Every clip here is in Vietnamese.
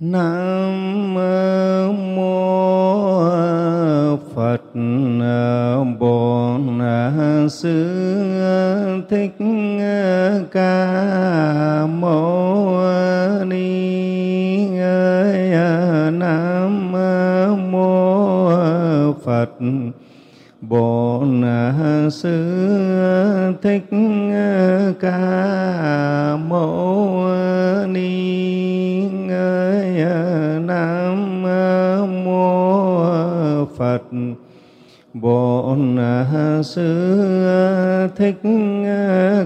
nam bổn sư thích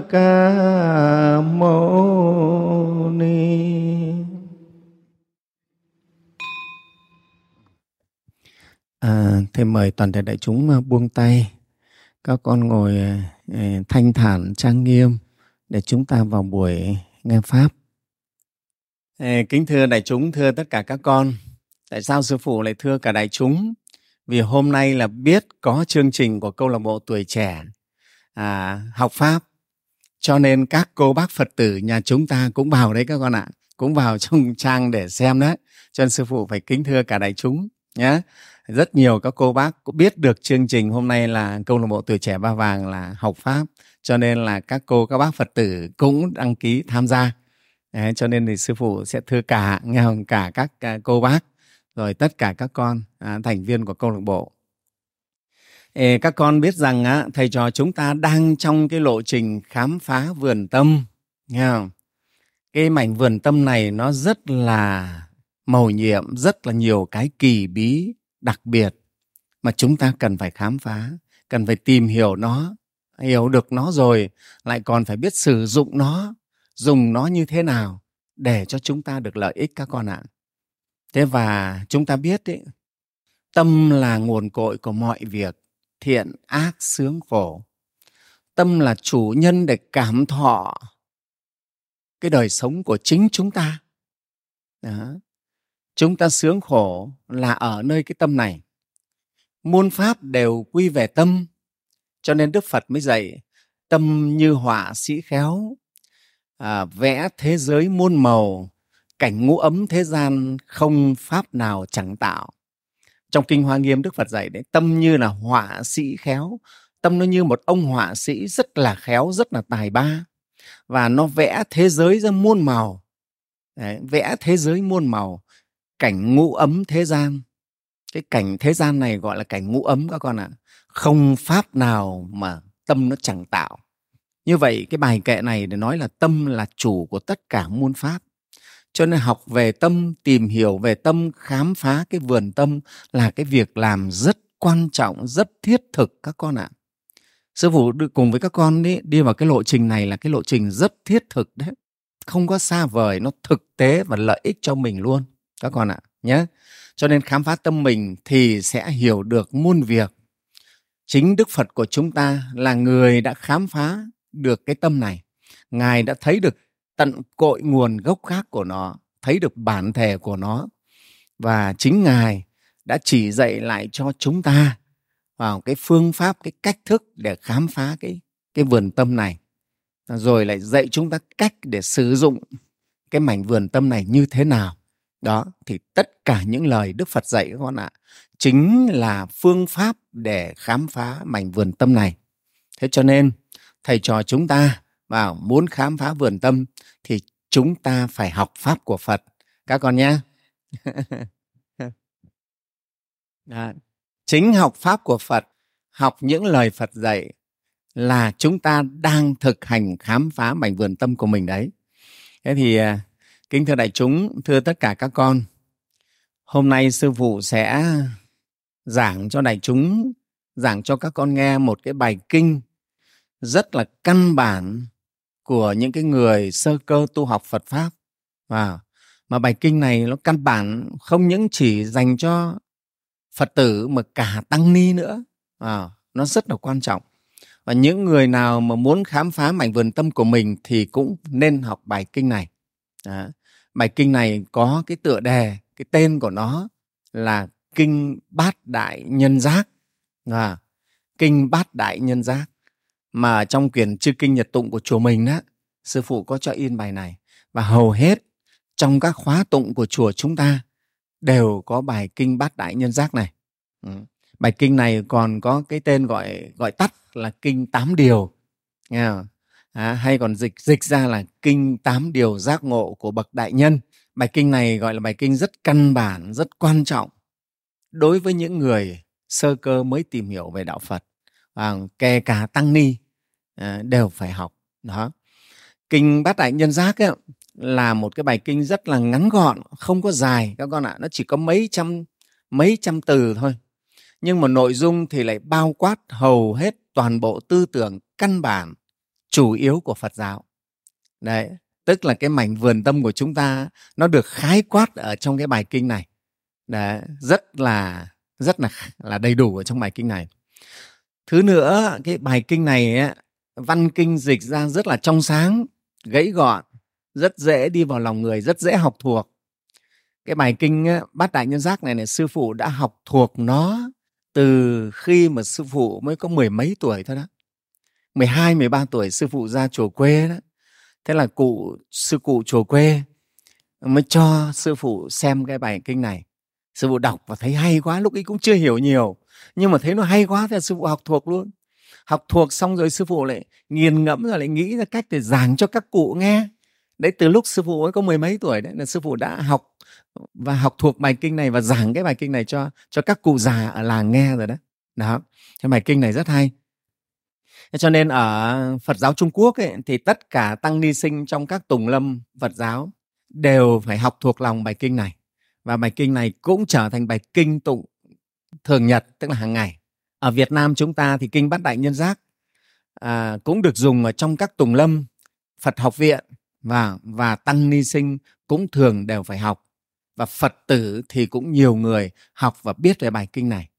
ca mâu ni À, thế mời toàn thể đại chúng à, buông tay, các con ngồi à, thanh thản trang nghiêm để chúng ta vào buổi nghe pháp. Kính thưa đại chúng, thưa tất cả các con, tại sao sư phụ lại thưa cả đại chúng? Vì hôm nay là biết có chương trình của câu lạc bộ tuổi trẻ à, học pháp, cho nên các cô bác Phật tử nhà chúng ta cũng vào đấy các con ạ, cũng vào trong trang để xem đấy. Cho nên sư phụ phải kính thưa cả đại chúng nhé rất nhiều các cô bác cũng biết được chương trình hôm nay là câu lạc bộ tuổi trẻ ba vàng là học pháp. Cho nên là các cô các bác phật tử cũng đăng ký tham gia. Đấy, cho nên thì sư phụ sẽ thưa cả nghe không? cả các à, cô bác rồi tất cả các con à, thành viên của câu lạc bộ Ê, các con biết rằng á, thầy trò chúng ta đang trong cái lộ trình khám phá vườn tâm nghe không? cái mảnh vườn tâm này nó rất là màu nhiệm rất là nhiều cái kỳ bí đặc biệt mà chúng ta cần phải khám phá cần phải tìm hiểu nó hiểu được nó rồi lại còn phải biết sử dụng nó dùng nó như thế nào để cho chúng ta được lợi ích các con ạ thế và chúng ta biết ấy, tâm là nguồn cội của mọi việc thiện ác sướng khổ. Tâm là chủ nhân để cảm thọ cái đời sống của chính chúng ta. Đó. Chúng ta sướng khổ là ở nơi cái tâm này. Muôn pháp đều quy về tâm cho nên đức phật mới dạy tâm như họa sĩ khéo à, vẽ thế giới muôn màu cảnh ngũ ấm thế gian không pháp nào chẳng tạo. Trong kinh hoa nghiêm đức phật dạy đấy tâm như là họa sĩ khéo. Tâm nó như một ông họa sĩ rất là khéo rất là tài ba. Và nó vẽ thế giới ra muôn màu. Đấy, vẽ thế giới muôn màu. Cảnh ngũ ấm thế gian. Cái cảnh thế gian này gọi là cảnh ngũ ấm các con ạ. À. không pháp nào mà tâm nó chẳng tạo. Như vậy cái bài kệ này để nói là tâm là chủ của tất cả muôn pháp cho nên học về tâm tìm hiểu về tâm khám phá cái vườn tâm là cái việc làm rất quan trọng rất thiết thực các con ạ. À. sư phụ cùng với các con ấy, đi vào cái lộ trình này là cái lộ trình rất thiết thực đấy. Không có xa vời nó thực tế và lợi ích cho mình luôn các con ạ nhé cho nên khám phá tâm mình thì sẽ hiểu được muôn việc. Chính đức phật của chúng ta là người đã khám phá được cái tâm này. Ngài đã thấy được tận cội nguồn gốc khác của nó, thấy được bản thể của nó. Và chính ngài đã chỉ dạy lại cho chúng ta vào cái phương pháp, cái cách thức để khám phá cái cái vườn tâm này. Rồi lại dạy chúng ta cách để sử dụng cái mảnh vườn tâm này như thế nào. Đó, thì tất cả những lời đức phật dạy các con ạ, chính là phương pháp để khám phá mảnh vườn tâm này. Thế cho nên, thầy trò chúng ta và muốn khám phá vườn tâm thì chúng ta phải học pháp của phật. Các con nhé. Chính học pháp của phật học những lời phật dạy là chúng ta đang thực hành khám phá mảnh vườn tâm của mình đấy. Thế thì à, Kính thưa đại chúng, thưa tất cả các con, hôm nay sư phụ sẽ giảng cho đại chúng, giảng cho các con nghe một cái bài kinh rất là căn bản của những cái người sơ cơ tu học Phật pháp. Và mà bài kinh này nó căn bản không những chỉ dành cho Phật tử mà cả tăng ni nữa. À, nó rất là quan trọng. Và những người nào mà muốn khám phá mảnh vườn tâm của mình thì cũng nên học bài kinh này. Đó bài kinh này có cái tựa đề cái tên của nó là kinh bát đại nhân giác à, kinh bát đại nhân giác mà trong quyển chư kinh nhật tụng của chùa mình đó sư phụ có cho in bài này. Và hầu hết trong các khóa tụng của chùa chúng ta đều có bài kinh bát đại nhân giác này. Ừ. bài kinh này còn có cái tên gọi gọi tắt là kinh tám điều. Nghe không? À, hay còn dịch dịch ra là kinh tám điều giác ngộ của bậc đại nhân. Bài kinh này gọi là bài kinh rất căn bản rất quan trọng đối với những người sơ cơ mới tìm hiểu về đạo phật. Và kể cả tăng ni à, đều phải học. Đó. Kinh bát đại nhân giác ấy, là một cái bài kinh rất là ngắn gọn không có dài các con ạ. Nó chỉ có mấy trăm mấy trăm từ thôi. Nhưng mà nội dung thì lại bao quát hầu hết toàn bộ tư tưởng căn bản chủ yếu của Phật giáo. Đấy tức là cái mảnh vườn tâm của chúng ta nó được khái quát ở trong cái bài kinh này. Đấy, rất là rất là là đầy đủ ở trong bài kinh này. Thứ nữa cái bài kinh này ấy, văn kinh dịch ra rất là trong sáng gãy gọn rất dễ đi vào lòng người rất dễ học thuộc. Cái bài kinh bát đại nhân giác này này sư phụ đã học thuộc nó từ khi mà sư phụ mới có mười mấy tuổi thôi đó. 12, 13 tuổi sư phụ ra chùa quê đó. Thế là cụ sư cụ chùa quê mới cho sư phụ xem cái bài kinh này. Sư phụ đọc và thấy hay quá lúc ấy cũng chưa hiểu nhiều nhưng mà thấy nó hay quá thì sư phụ học thuộc luôn học thuộc xong rồi sư phụ lại nghiền ngẫm rồi lại nghĩ ra cách để giảng cho các cụ nghe. Đấy từ lúc sư phụ ấy có mười mấy tuổi đấy là sư phụ đã học và học thuộc bài kinh này và giảng cái bài kinh này cho cho các cụ già ở làng nghe rồi đó đó cái bài kinh này rất hay. Cho nên ở Phật giáo Trung Quốc ấy, thì tất cả tăng ni sinh trong các tùng lâm Phật giáo đều phải học thuộc lòng bài kinh này. Và bài kinh này cũng trở thành bài kinh tụng thường nhật tức là hàng ngày ở Việt Nam chúng ta thì kinh Bát Đại Nhân Giác à, cũng được dùng ở trong các tùng lâm Phật học viện và và tăng ni sinh cũng thường đều phải học. Và Phật tử thì cũng nhiều người học và biết về bài kinh này.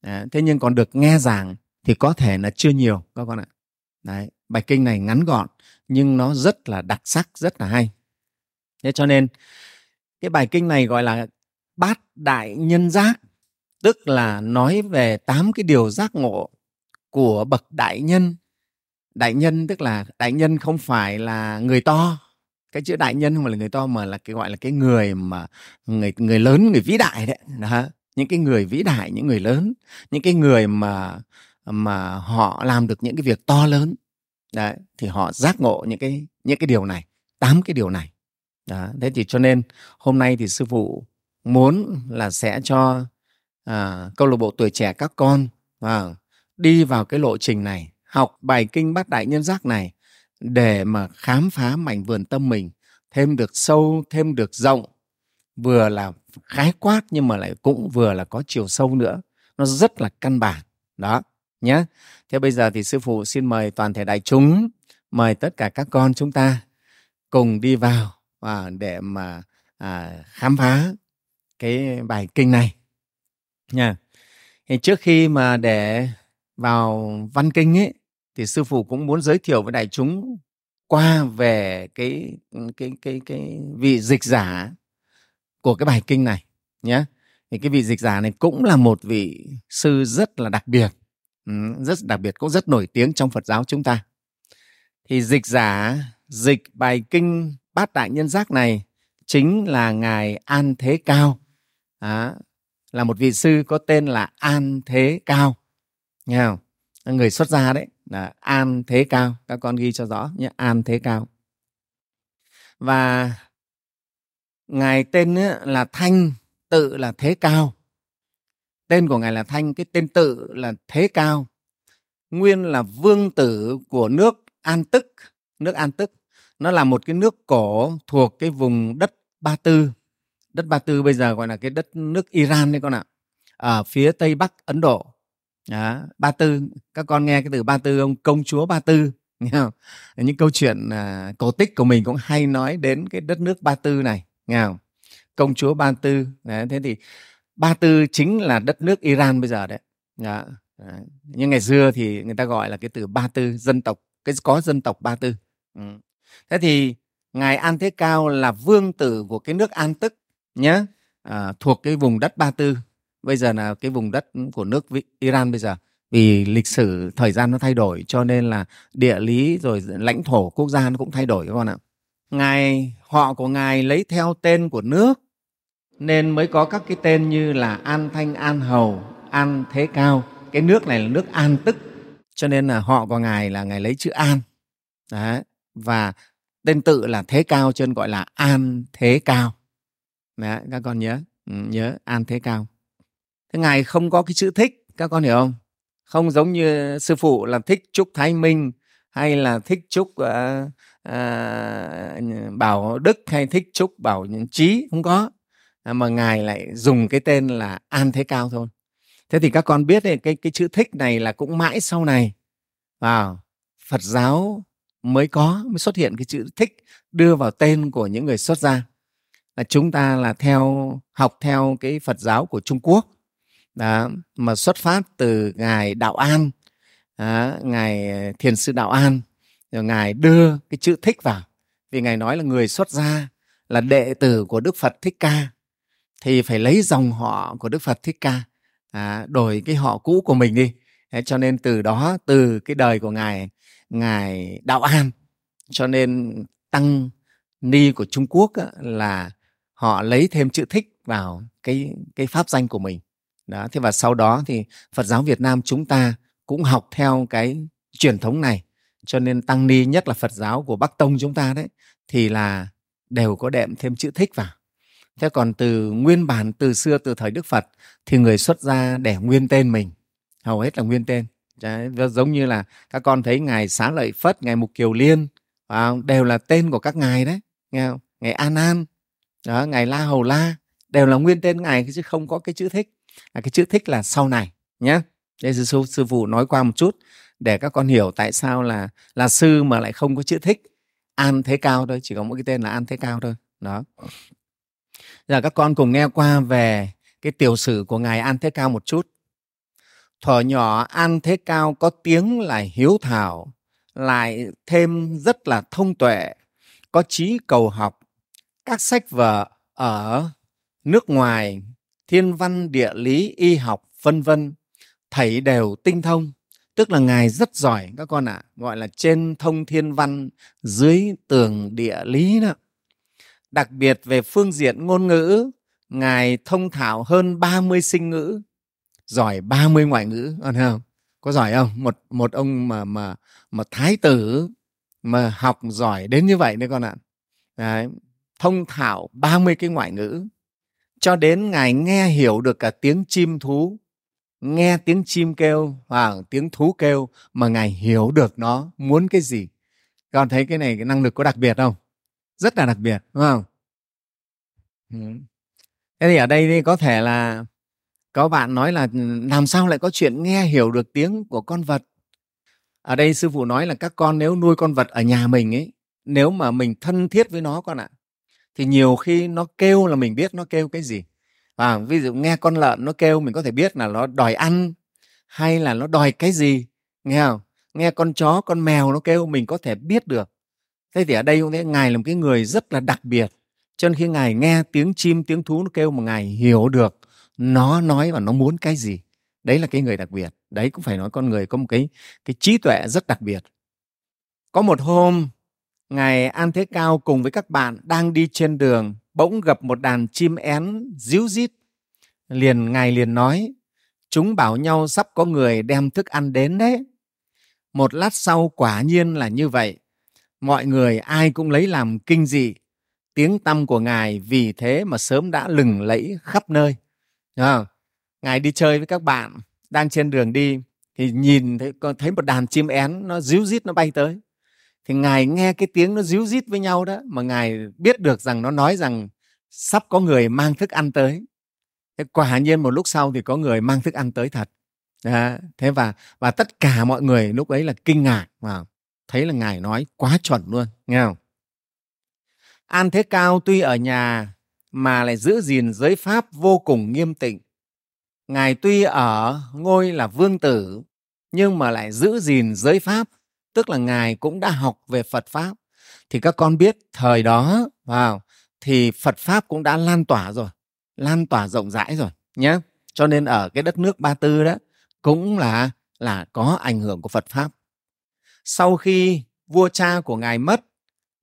À, thế nhưng còn được nghe giảng thì có thể là chưa nhiều các con ạ. Đấy, bài kinh này ngắn gọn nhưng nó rất là đặc sắc rất là hay. Thế cho nên cái bài kinh này gọi là bát đại nhân giác tức là nói về tám cái điều giác ngộ của bậc đại nhân. Đại nhân tức là đại nhân không phải là người to. Cái chữ đại nhân không phải là người to mà là cái gọi là cái người mà người người lớn, người vĩ đại đấy. Đó. Những cái người vĩ đại, những người lớn. Những cái người mà mà họ làm được những cái việc to lớn. Đấy, thì họ giác ngộ những cái những cái điều này. Tám cái điều này. Đó. thế thì cho nên hôm nay thì sư phụ muốn là sẽ cho à, câu lạc bộ tuổi trẻ các con. À, đi vào cái lộ trình này học bài kinh bát đại nhân giác này để mà khám phá mảnh vườn tâm mình thêm được sâu thêm được rộng. Vừa là khái quát nhưng mà lại cũng vừa là có chiều sâu nữa. Nó rất là căn bản. Đó nhé thế bây giờ thì sư phụ xin mời toàn thể đại chúng mời tất cả các con chúng ta cùng đi vào và để mà à, khám phá cái bài kinh này nha. Thì trước khi mà để vào văn kinh ấy thì sư phụ cũng muốn giới thiệu với đại chúng qua về cái cái cái cái vị dịch giả của cái bài kinh này nhé. Thì cái vị dịch giả này cũng là một vị sư rất là đặc biệt ừ, rất đặc biệt cũng rất nổi tiếng trong Phật giáo chúng ta. Thì dịch giả dịch bài kinh bát đại nhân giác này chính là ngài An Thế Cao. À, là một vị sư có tên là An Thế Cao. Nghe không? Người xuất gia đấy. Là An Thế Cao. Các con ghi cho rõ nhé. An Thế Cao. Và ngài tên là Thanh, tự là Thế Cao. Tên của ngài là Thanh, cái tên tự là Thế Cao. Nguyên là vương tử của nước An Tức. Nước An Tức, nó là một cái nước cổ thuộc cái vùng đất Ba Tư đất Ba Tư bây giờ gọi là cái đất nước Iran đấy con ạ. Ở phía tây bắc Ấn Độ. Đó, Ba Tư. Các con nghe cái từ Ba Tư ông công chúa Ba Tư. Nghe không? những câu chuyện à, cổ tích của mình cũng hay nói đến cái đất nước Ba Tư này. Nghe không? công chúa Ba Tư. Đấy, thế thì Ba Tư chính là đất nước Iran bây giờ đấy, đó. đấy. nhưng ngày xưa thì người ta gọi là cái từ Ba Tư dân tộc. Cái có dân tộc Ba Tư. Ừ. thế thì ngài An Thế Cao là vương tử của cái nước An Tức nhé à, thuộc cái vùng đất Ba Tư. Bây giờ là cái vùng đất của nước Iran bây giờ. Vì lịch sử thời gian nó thay đổi cho nên là địa lý rồi lãnh thổ quốc gia nó cũng thay đổi các con ạ. Ngài họ của ngài lấy theo tên của nước nên mới có các cái tên như là an thanh an hầu an thế cao. Cái nước này là nước an tức. Cho nên là họ của ngài là ngài lấy chữ an. Đấy. và tên tự là thế cao cho nên gọi là an thế cao. Đấy, các con nhớ. Ừ, nhớ an thế cao. Thế ngài không có cái chữ thích các con hiểu không? Không giống như sư phụ là thích chúc thái minh hay là thích chúc uh, uh, bảo đức hay thích chúc bảo trí không có. À, mà ngài lại dùng cái tên là an thế cao thôi. Thế thì các con biết cái cái chữ thích này là cũng mãi sau này. Vào phật giáo mới có mới xuất hiện cái chữ thích đưa vào tên của những người xuất gia là chúng ta là theo học theo cái phật giáo của trung quốc. Đó mà xuất phát từ ngài đạo an. Đó, ngài ờ, thiền sư đạo an. Rồi ngài đưa cái chữ thích vào. Vì ngài nói là người xuất gia là đệ tử của đức phật thích ca. Thì phải lấy dòng họ của đức phật thích ca à, đổi cái họ cũ của mình đi. Thế cho nên từ đó từ cái đời của ngài ngài đạo an cho nên tăng ni của trung quốc á, là họ lấy thêm chữ thích vào cái cái pháp danh của mình. Đó thế và sau đó thì phật giáo việt nam chúng ta cũng học theo cái truyền thống này. Cho nên tăng ni nhất là phật giáo của bắc tông chúng ta đấy thì là đều có đệm thêm chữ thích vào. Thế còn từ nguyên bản từ xưa từ thời đức phật thì người xuất gia để nguyên tên mình. Hầu hết là nguyên tên. Đấy, giống như là các con thấy ngài xá lợi phất ngài mục kiều liên à, đều là tên của các ngài đấy nghe không? ngài an an đó ngài la hầu la đều là nguyên tên ngài chứ không có cái chữ thích. À, cái chữ thích là sau này nhé đây sư sư phụ nói qua một chút để các con hiểu tại sao là là sư mà lại không có chữ thích. An thế cao thôi chỉ có một cái tên là an thế cao thôi. Đó. Giờ các con cùng nghe qua về cái tiểu sử của ngài an thế cao một chút. Thuở nhỏ an thế cao có tiếng là hiếu thảo lại thêm rất là thông tuệ có trí cầu học các sách vở ở nước ngoài thiên văn địa lý y học vân vân thầy đều tinh thông. Tức là ngài rất giỏi các con ạ. À, gọi là trên thông thiên văn dưới tường địa lý đó. Đặc biệt về phương diện ngôn ngữ ngài thông thạo hơn 30 sinh ngữ. Giỏi 30 ngoại ngữ con không? Có giỏi không? Một một ông mà mà mà thái tử mà học giỏi đến như vậy đấy con ạ. Đấy, thông thạo 30 cái ngoại ngữ. Cho đến ngài nghe hiểu được cả tiếng chim thú, nghe tiếng chim kêu và tiếng thú kêu mà ngài hiểu được nó muốn cái gì. Con thấy cái này cái năng lực có đặc biệt không? Rất là đặc biệt, đúng không? Ừ. Thế thì ở đây thì có thể là có bạn nói là ừ, làm sao lại có chuyện nghe hiểu được tiếng của con vật? Ở đây sư phụ nói là các con nếu nuôi con vật ở nhà mình ấy, nếu mà mình thân thiết với nó con ạ thì nhiều khi nó kêu là mình biết nó kêu cái gì. Và ví dụ nghe con lợn nó kêu mình có thể biết là nó đòi ăn hay là nó đòi cái gì, nghe không? Nghe con chó, con mèo nó kêu mình có thể biết được. Thế thì ở đây cũng thế, ngài là một cái người rất là đặc biệt. Cho nên khi ngài nghe tiếng chim, tiếng thú nó kêu mà ngài hiểu được nó nói và nó muốn cái gì, đấy là cái người đặc biệt. Đấy cũng phải nói con người có một cái cái trí tuệ rất đặc biệt. Có một hôm ngài an thế cao cùng với các bạn đang đi trên đường bỗng gặp một đàn chim én díu dít. liền ngài liền nói chúng bảo nhau sắp có người đem thức ăn đến đấy. Một lát sau quả nhiên là như vậy. Mọi người ai cũng lấy làm kinh dị. Tiếng tăm của ngài vì thế mà sớm đã lừng lẫy khắp nơi. À, ngài đi chơi với các bạn đang trên đường đi thì nhìn thấy thấy một đàn chim én nó díu dít nó bay tới thì ngài nghe cái tiếng nó ríu rít với nhau đó mà ngài biết được rằng nó nói rằng sắp có người mang thức ăn tới. Thế quả nhiên một lúc sau thì có người mang thức ăn tới thật. À, thế và và tất cả mọi người lúc ấy là kinh ngạc và thấy là ngài nói quá chuẩn luôn nghe không? An thế cao tuy ở nhà mà lại giữ gìn giới pháp vô cùng nghiêm tịnh. Ngài tuy ở ngôi là vương tử nhưng mà lại giữ gìn giới pháp tức là ngài cũng đã học về phật pháp. Thì các con biết thời đó, vào, thì phật pháp cũng đã lan tỏa rồi, lan tỏa rộng rãi rồi nhé cho nên ở cái đất nước ba tư đó, cũng là là có ảnh hưởng của phật pháp. Sau khi vua cha của ngài mất,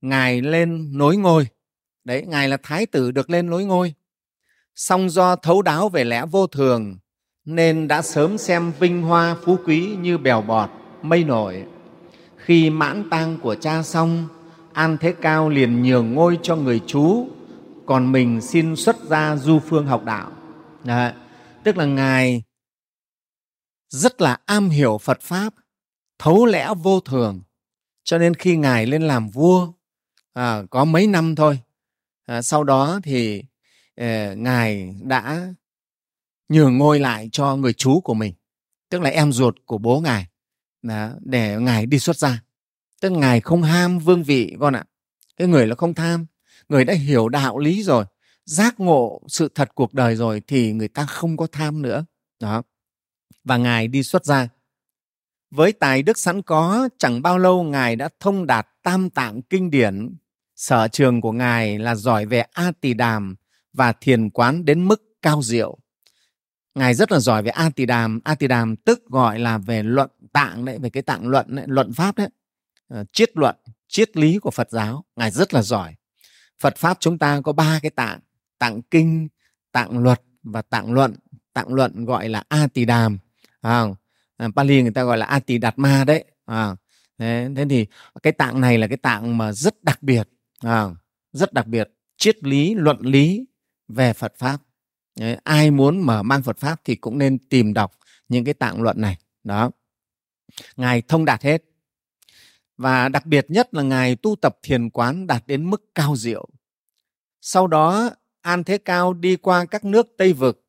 ngài lên nối ngôi. Đấy, ngài là thái tử được lên nối ngôi. Song do thấu đáo về lẽ vô thường, nên đã sớm xem vinh hoa phú quý như bèo bọt, mây nổi khi mãn tang của cha xong an thế cao liền nhường ngôi cho người chú còn mình xin xuất gia du phương học đạo. Đấy, tức là ngài rất là am hiểu phật pháp thấu lẽ vô thường. Cho nên khi ngài lên làm vua à, có mấy năm thôi à, sau đó thì à, ngài đã nhường ngôi lại cho người chú của mình tức là em ruột của bố ngài đó, để ngài đi xuất gia. Tức ngài không ham vương vị con ạ. Cái người là không tham. Người đã hiểu đạo lý rồi giác ngộ sự thật cuộc đời rồi thì người ta không có tham nữa. Đó. Và ngài đi xuất gia. Với tài đức sẵn có chẳng bao lâu ngài đã thông đạt tam tạng kinh điển. Sở trường của ngài là giỏi về a tỳ đàm và thiền quán đến mức cao diệu. Ngài rất là giỏi về a tỳ đàm. A tỳ đàm tức gọi là về luận tạng đấy về cái tạng luận đấy, luận pháp đấy. Ờ, triết luận triết lý của phật giáo ngài rất là giỏi. Phật pháp chúng ta có ba cái tạng tạng kinh tạng luật và tạng luận. Tạng luận gọi là a tỳ đàm à, Pali người ta gọi là a tỳ đạt ma đấy à, thế, thế thì cái tạng này là cái tạng mà rất đặc biệt à, rất đặc biệt. Triết lý luận lý về phật pháp. Đấy, ai muốn mở mang Phật pháp thì cũng nên tìm đọc những cái tạng luận này. Đó ngài thông đạt hết và đặc biệt nhất là ngài tu tập thiền quán đạt đến mức cao diệu sau đó, an thế cao đi qua các nước tây vực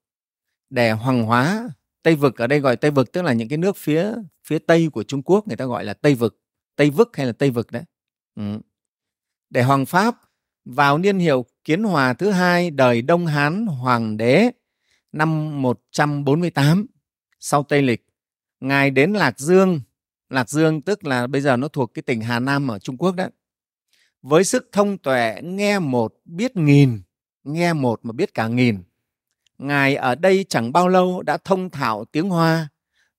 để hoàng hóa tây vực ở đây gọi tây vực tức là những cái nước phía phía tây của trung quốc, người ta gọi là tây vực tây vực hay là tây vực đấy ừ. để hoàng pháp, vào niên hiệu Kiến Hòa thứ hai đời Đông Hán Hoàng đế năm 148 sau Tây Lịch. Ngài đến Lạc Dương, Lạc Dương tức là bây giờ nó thuộc cái tỉnh Hà Nam ở Trung Quốc đấy. Với sức thông tuệ nghe một biết nghìn, nghe một mà biết cả nghìn. Ngài ở đây chẳng bao lâu đã thông thạo tiếng Hoa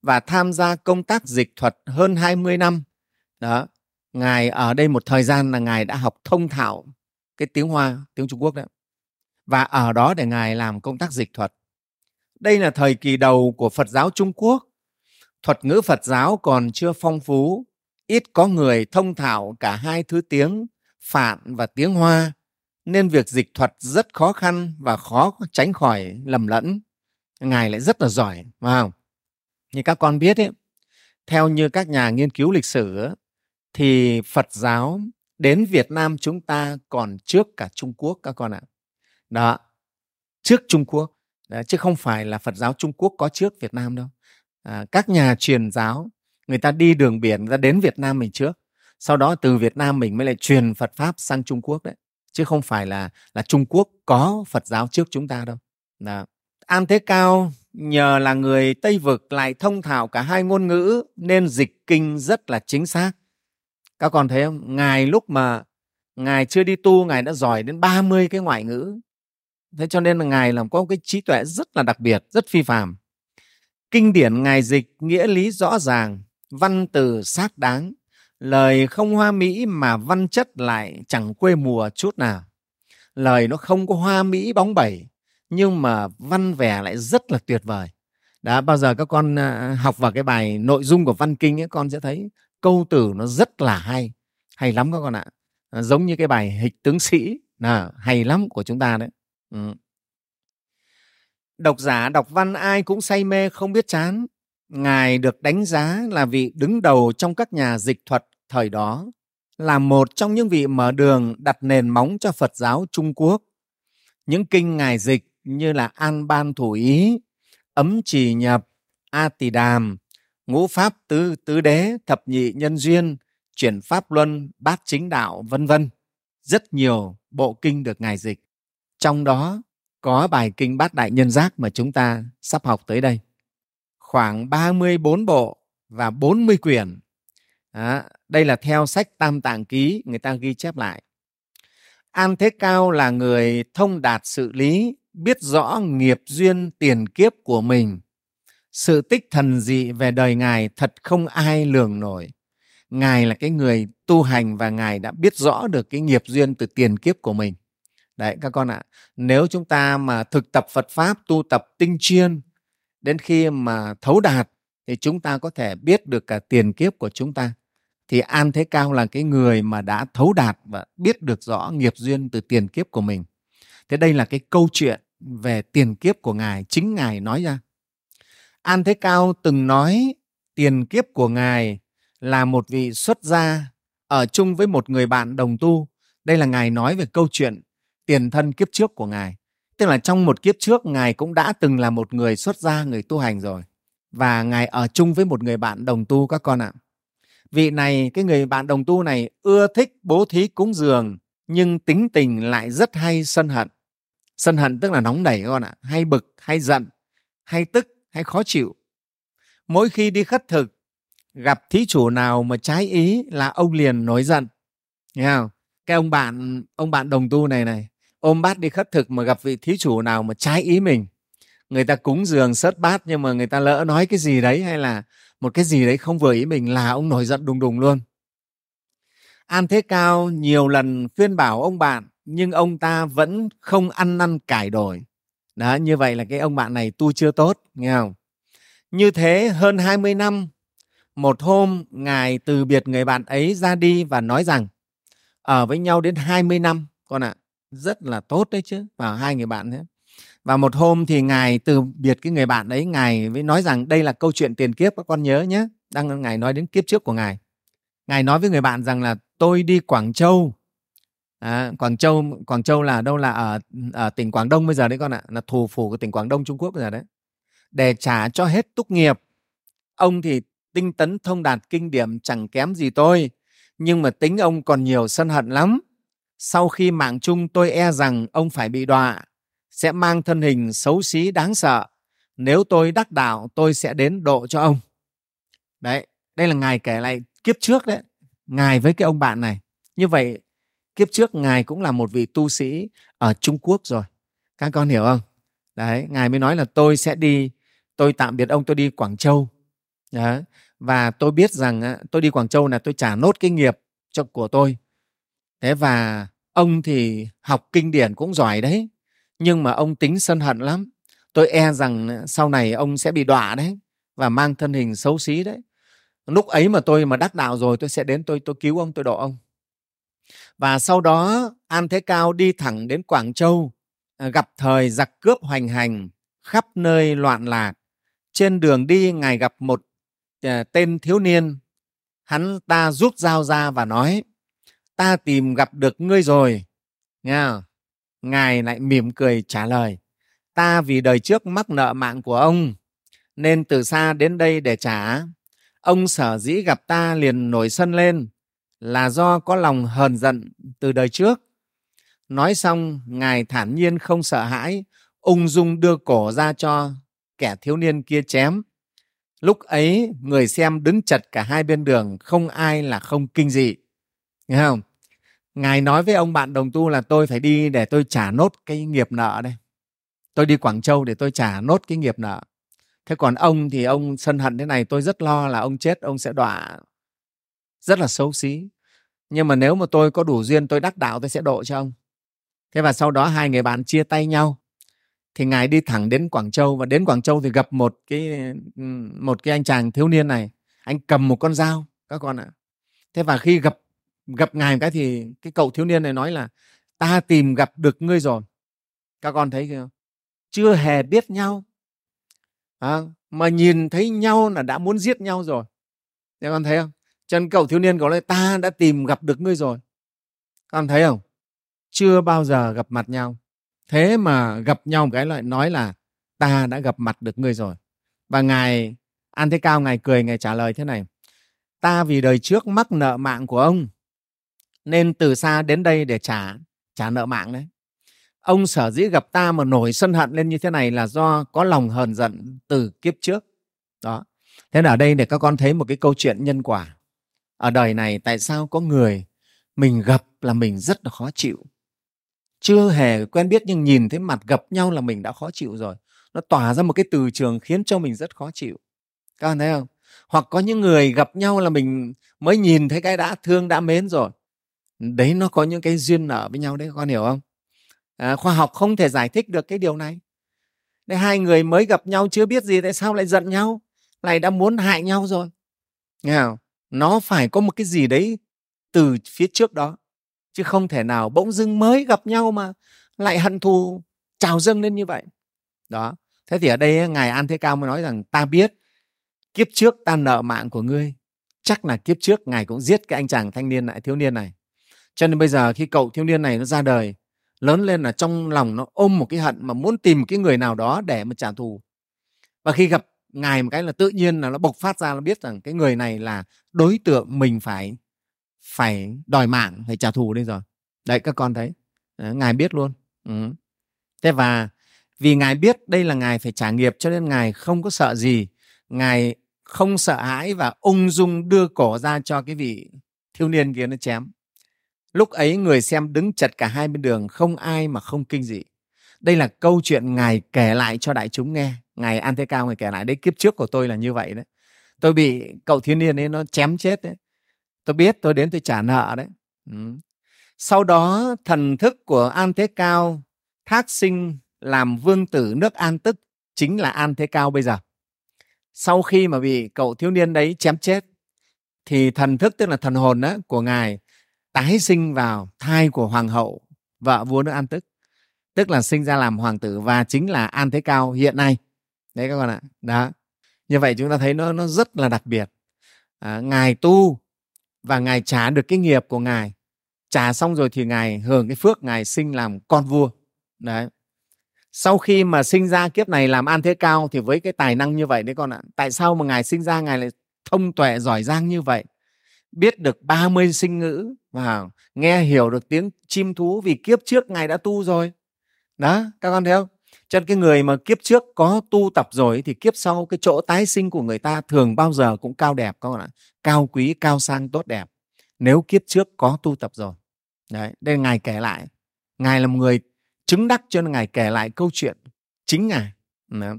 và tham gia công tác dịch thuật hơn 20 năm. Đó, Ngài ở đây một thời gian là Ngài đã học thông thạo cái tiếng Hoa, tiếng Trung Quốc đấy. Và ở đó để Ngài làm công tác dịch thuật. Đây là thời kỳ đầu của Phật giáo Trung Quốc. Thuật ngữ Phật giáo còn chưa phong phú, ít có người thông thạo cả hai thứ tiếng, Phạn và tiếng Hoa, nên việc dịch thuật rất khó khăn và khó tránh khỏi lầm lẫn. Ngài lại rất là giỏi, phải không? Như các con biết ấy, theo như các nhà nghiên cứu lịch sử thì Phật giáo đến Việt Nam chúng ta còn trước cả Trung Quốc các con ạ. Đó, trước Trung Quốc, Đó, chứ không phải là Phật giáo Trung Quốc có trước Việt Nam đâu. À, các nhà truyền giáo, người ta đi đường biển, người ta đến Việt Nam mình trước. Sau đó từ Việt Nam mình mới lại truyền Phật Pháp sang Trung Quốc đấy. Chứ không phải là là Trung Quốc có Phật giáo trước chúng ta đâu. Đó. An Thế Cao nhờ là người Tây Vực lại thông thạo cả hai ngôn ngữ nên dịch kinh rất là chính xác các con thấy không ngài lúc mà ngài chưa đi tu ngài đã giỏi đến 30 cái ngoại ngữ thế cho nên là ngài làm có cái trí tuệ rất là đặc biệt rất phi phàm kinh điển ngài dịch nghĩa lý rõ ràng, văn từ xác đáng. Lời không hoa mỹ mà văn chất lại chẳng quê mùa chút nào. Lời nó không có hoa mỹ bóng bẩy, nhưng mà văn vẻ lại rất là tuyệt vời. Đã bao giờ các con à, học vào cái bài nội dung của văn kinh ấy, con sẽ thấy câu từ nó rất là hay. Hay lắm các con ạ. Giống như cái bài hịch tướng sĩ. Là hay lắm của chúng ta đấy. Ừ độc giả đọc văn ai cũng say mê không biết chán. Ngài được đánh giá là vị đứng đầu trong các nhà dịch thuật thời đó, là một trong những vị mở đường đặt nền móng cho phật giáo trung quốc. Những kinh ngài dịch như là an ban thủ ý, ấm trì nhập, a tỳ đàm, ngũ pháp tứ tứ đế, thập nhị nhân duyên, chuyển pháp luân, bát chính đạo, vân vân. Rất nhiều bộ kinh được ngài dịch. Trong đó có bài kinh bát đại nhân giác mà chúng ta sắp học tới đây. Khoảng 34 bộ và 40 quyển. Đó, đây là theo sách tam tạng ký người ta ghi chép lại. An thế cao là người thông đạt sự lý biết rõ nghiệp duyên tiền kiếp của mình. Sự tích thần dị về đời Ngài thật không ai lường nổi. ngài là cái người tu hành và ngài đã biết rõ được cái nghiệp duyên từ tiền kiếp của mình đấy các con ạ. À, nếu chúng ta mà thực tập phật pháp tu tập tinh chuyên đến khi mà thấu đạt thì chúng ta có thể biết được cả tiền kiếp của chúng ta. Thì an thế cao là cái người mà đã thấu đạt và biết được rõ nghiệp duyên từ tiền kiếp của mình. Thế đây là cái câu chuyện về tiền kiếp của ngài chính ngài nói ra. An thế cao từng nói tiền kiếp của ngài là một vị xuất gia ở chung với một người bạn đồng tu. Đây là ngài nói về câu chuyện tiền thân kiếp trước của ngài. Tức là trong một kiếp trước, ngài cũng đã từng là một người xuất gia, người tu hành rồi. Và ngài ở chung với một người bạn đồng tu các con ạ. Vị này, cái người bạn đồng tu này ưa thích bố thí cúng dường, nhưng tính tình lại rất hay sân hận. Sân hận tức là nóng nảy các con ạ, hay bực, hay giận, hay tức, hay khó chịu. Mỗi khi đi khất thực, gặp thí chủ nào mà trái ý là ông liền nổi giận. Nghe không? Cái ông bạn ông bạn đồng tu này này ôm bát đi khất thực mà gặp vị thí chủ nào mà trái ý mình. Người ta cúng dường sớt bát nhưng mà người ta lỡ nói cái gì đấy hay là một cái gì đấy không vừa ý mình là ông nổi giận đùng đùng luôn. An thế cao nhiều lần khuyên bảo ông bạn nhưng ông ta vẫn không ăn năn cải đổi. Đó như vậy là cái ông bạn này tu chưa tốt nghe không? Như thế hơn 20 năm một hôm ngài từ biệt người bạn ấy ra đi và nói rằng ở với nhau đến 20 năm con ạ à, rất là tốt đấy chứ và hai người bạn thế. Và một hôm thì ngài từ biệt cái người bạn ấy ngài mới nói rằng đây là câu chuyện tiền kiếp các con nhớ nhé. Đang ngài nói đến kiếp trước của ngài. Ngài nói với người bạn rằng là tôi đi quảng châu. À, quảng châu quảng châu là đâu là ở, ở tỉnh quảng đông bây giờ đấy con ạ là thủ phủ của tỉnh quảng đông trung quốc bây giờ đấy. Để trả cho hết túc nghiệp. Ông thì tinh tấn thông đạt kinh điển chẳng kém gì tôi. Nhưng mà tính ông còn nhiều sân hận lắm sau khi mạng chung tôi e rằng ông phải bị đọa, sẽ mang thân hình xấu xí đáng sợ. Nếu tôi đắc đạo, tôi sẽ đến độ cho ông. Đấy, đây là ngài kể lại kiếp trước đấy, ngài với cái ông bạn này. Như vậy, kiếp trước ngài cũng là một vị tu sĩ ở trung quốc rồi. Các con hiểu không? Đấy, ngài mới nói là tôi sẽ đi, tôi tạm biệt ông, tôi đi quảng châu. Đấy. và tôi biết rằng tôi đi quảng châu là tôi trả nốt cái nghiệp cho, của tôi. Thế và ông thì học kinh điển cũng giỏi đấy, nhưng mà ông tính sân hận lắm. Tôi e rằng sau này ông sẽ bị đọa đấy và mang thân hình xấu xí đấy. Lúc ấy mà tôi mà đắc đạo rồi, tôi sẽ đến tôi tôi cứu ông, tôi độ ông. Và sau đó, an thế cao đi thẳng đến quảng châu à, gặp thời giặc cướp hoành hành khắp nơi loạn lạc. Trên đường đi, ngài gặp một à, tên thiếu niên. Hắn ta rút dao ra và nói ta tìm gặp được ngươi rồi. Nghe không? ngài lại mỉm cười trả lời, ta vì đời trước mắc nợ mạng của ông, nên từ xa đến đây để trả. Ông sở dĩ gặp ta liền nổi sân lên, là do có lòng hờn giận từ đời trước. Nói xong, ngài thản nhiên không sợ hãi, ung dung đưa cổ ra cho kẻ thiếu niên kia chém. Lúc ấy, người xem đứng chật cả hai bên đường, không ai là không kinh dị. Nghe không? Ngài nói với ông bạn đồng tu là tôi phải đi để tôi trả nốt cái nghiệp nợ đây. Tôi đi quảng châu để tôi trả nốt cái nghiệp nợ. Thế còn ông thì ông sân hận thế này, tôi rất lo là ông chết, ông sẽ đọa rất là xấu xí. Nhưng mà nếu mà tôi có đủ duyên, tôi đắc đạo, tôi sẽ độ cho ông. Thế và sau đó hai người bạn chia tay nhau. Thì ngài đi thẳng đến quảng châu và đến quảng châu thì gặp một cái một cái anh chàng thiếu niên này. Anh cầm một con dao, các con ạ. Thế và khi gặp gặp ngài một cái thì cái cậu thiếu niên này nói là ta tìm gặp được ngươi rồi. Các con thấy không chưa hề biết nhau. À, mà nhìn thấy nhau là đã muốn giết nhau rồi. Các con thấy không? Chân cậu thiếu niên có nói ta đã tìm gặp được ngươi rồi. Các con thấy không? Chưa bao giờ gặp mặt nhau. Thế mà gặp nhau một cái lại nói là ta đã gặp mặt được ngươi rồi. Và ngài an thế cao ngài cười ngài trả lời thế này ta vì đời trước mắc nợ mạng của ông nên từ xa đến đây để trả trả nợ mạng đấy. Ông sở dĩ gặp ta mà nổi sân hận lên như thế này là do có lòng hờn giận từ kiếp trước. Đó. Thế là ở đây để các con thấy một cái câu chuyện nhân quả. Ở đời này tại sao có người mình gặp là mình rất là khó chịu. Chưa hề quen biết nhưng nhìn thấy mặt gặp nhau là mình đã khó chịu rồi. Nó tỏa ra một cái từ trường khiến cho mình rất khó chịu. Các con thấy không? Hoặc có những người gặp nhau là mình mới nhìn thấy cái đã thương, đã mến rồi đấy nó có những cái duyên nợ với nhau đấy con hiểu không? À, khoa học không thể giải thích được cái điều này. Đấy hai người mới gặp nhau chưa biết gì tại sao lại giận nhau? Lại đã muốn hại nhau rồi. Nghe không? Nó phải có một cái gì đấy từ phía trước đó chứ không thể nào bỗng dưng mới gặp nhau mà lại hận thù trào dâng lên như vậy. Đó. Thế thì ở đây ngài an thế cao mới nói rằng ta biết kiếp trước ta nợ mạng của ngươi. Chắc là kiếp trước ngài cũng giết cái anh chàng thanh niên lại thiếu niên này cho nên bây giờ khi cậu thiếu niên này nó ra đời, lớn lên là trong lòng nó ôm một cái hận mà muốn tìm cái người nào đó để mà trả thù. Và khi gặp ngài một cái là tự nhiên là nó bộc phát ra, nó biết rằng cái người này là đối tượng mình phải phải đòi mạng, phải trả thù đây rồi. Đấy, các con thấy. Ngài biết luôn. Ừ. thế và vì ngài biết đây là ngài phải trả nghiệp cho nên ngài không có sợ gì. Ngài không sợ hãi và ung dung đưa cổ ra cho cái vị thiếu niên kia nó chém lúc ấy người xem đứng chật cả hai bên đường, không ai mà không kinh dị. Đây là câu chuyện ngài kể lại cho đại chúng nghe. Ngài an thế cao, ngài kể lại đấy, kiếp trước của tôi là như vậy đấy. Tôi bị cậu thiếu niên ấy nó chém chết đấy. Tôi biết, tôi đến tôi trả nợ đấy. Ừ. sau đó, thần thức của an thế cao, thác sinh làm vương tử nước an tức chính là an thế cao bây giờ. Sau khi mà bị cậu thiếu niên đấy chém chết, thì thần thức tức là thần hồn đó của ngài tái sinh vào thai của hoàng hậu vợ vua nước an tức. Tức là sinh ra làm hoàng tử và chính là an thế cao hiện nay. Đấy các con ạ. Đó. Như vậy chúng ta thấy nó nó rất là đặc biệt. À, ngài tu và ngài trả được cái nghiệp của ngài. Trả xong rồi thì ngài hưởng cái phước ngài sinh làm con vua. Đấy. Sau khi mà sinh ra kiếp này làm an thế cao thì với cái tài năng như vậy đấy con ạ tại sao mà ngài sinh ra ngài lại thông tuệ giỏi giang như vậy? Biết được 30 sinh ngữ và nghe hiểu được tiếng chim thú vì kiếp trước ngài đã tu rồi. Đó, các con thấy không? Cho nên cái người mà kiếp trước có tu tập rồi thì kiếp sau cái chỗ tái sinh của người ta thường bao giờ cũng cao đẹp, các con ạ. Cao quý, cao sang, tốt đẹp. Nếu kiếp trước có tu tập rồi. Đấy, đây ngài kể lại. Ngài là một người chứng đắc cho nên ngài kể lại câu chuyện chính ngài. Đấy.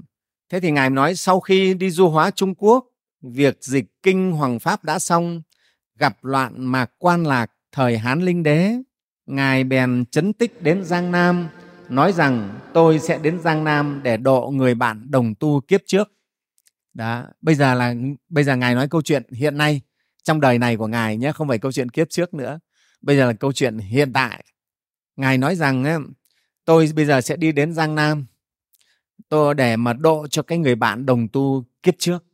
thế thì ngài nói sau khi đi du hóa trung quốc, việc dịch kinh hoàng pháp đã xong, gặp loạn mạc quan lạc thời hán linh đế, ngài bèn chấn tích đến giang nam, nói rằng, tôi sẽ đến giang nam để độ người bạn đồng tu kiếp trước. Đó, bây giờ là, bây giờ ngài nói câu chuyện hiện nay, trong đời này của ngài nhé, không phải câu chuyện kiếp trước nữa. Bây giờ là câu chuyện hiện tại. Ngài nói rằng tôi bây giờ sẽ đi đến giang nam, tôi để mà độ cho cái người bạn đồng tu kiếp trước.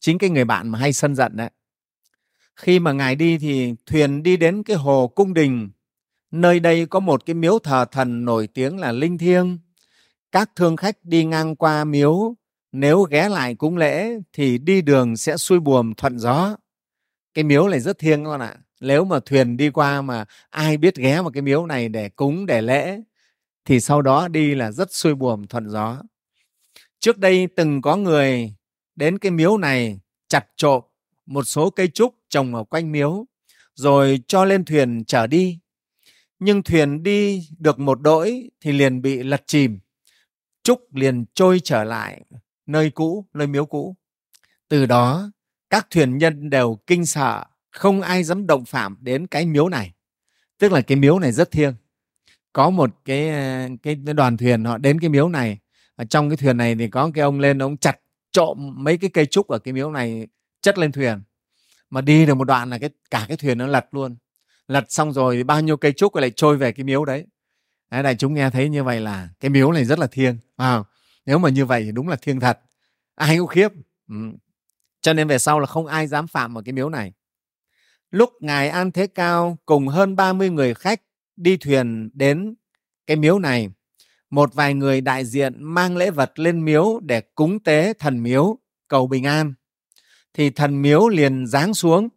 Chính cái người bạn mà hay sân giận đấy khi mà ngài đi thì thuyền đi đến cái hồ cung đình. Nơi đây có một cái miếu thờ thần nổi tiếng là linh thiêng. Các thương khách đi ngang qua miếu, nếu ghé lại cúng lễ thì đi đường sẽ xuôi buồm thuận gió. Cái miếu này rất thiêng các bạn ạ. Nếu mà thuyền đi qua mà ai biết ghé vào cái miếu này để cúng, để lễ, thì sau đó đi là rất xuôi buồm thuận gió. Trước đây từng có người đến cái miếu này chặt trộm một số cây trúc trồng ở quanh miếu, rồi cho lên thuyền chở đi. Nhưng thuyền đi được một đỗi thì liền bị lật chìm. Trúc liền trôi trở lại nơi cũ, nơi miếu cũ. Từ đó, các thuyền nhân đều kinh sợ, không ai dám động phạm đến cái miếu này. Tức là cái miếu này rất thiêng. Có một cái cái đoàn thuyền họ đến cái miếu này. Ở trong cái thuyền này thì có cái ông lên, ông chặt trộm mấy cái cây trúc ở cái miếu này, chất lên thuyền mà đi được một đoạn là cái cả cái thuyền nó lật luôn. Lật xong rồi thì bao nhiêu cây trúc lại trôi về cái miếu đấy. Đấy đại chúng nghe thấy như vậy là cái miếu này rất là thiêng à, nếu mà như vậy thì đúng là thiêng thật. Ai cũng khiếp. Ừ. cho nên về sau là không ai dám phạm vào cái miếu này. Lúc ngài an thế cao cùng hơn 30 người khách đi thuyền đến cái miếu này một vài người đại diện mang lễ vật lên miếu để cúng tế thần miếu cầu bình an thì thần miếu liền giáng xuống.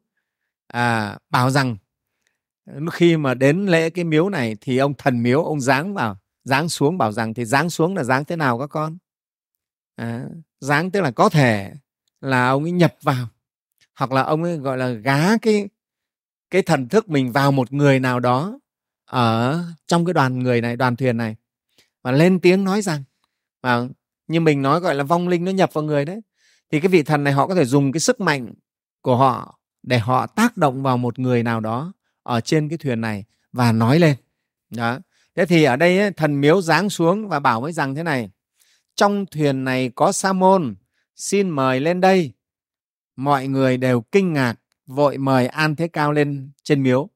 À, bảo rằng khi mà đến lễ cái miếu này thì ông thần miếu ông giáng vào giáng xuống bảo rằng thì giáng xuống là giáng thế nào các con? À, giáng tức là có thể là ông ấy nhập vào hoặc là ông ấy gọi là gá cái cái thần thức mình vào một người nào đó ở trong cái đoàn người này đoàn thuyền này. Và lên tiếng nói rằng và như mình nói gọi là vong linh nó nhập vào người đấy thì cái vị thần này họ có thể dùng cái sức mạnh của họ để họ tác động vào một người nào đó ở trên cái thuyền này và nói lên. Đó. Thế thì ở đây ấy, thần miếu giáng xuống và bảo với rằng thế này trong thuyền này có sa môn xin mời lên đây. Mọi người đều kinh ngạc vội mời an thế cao lên trên miếu.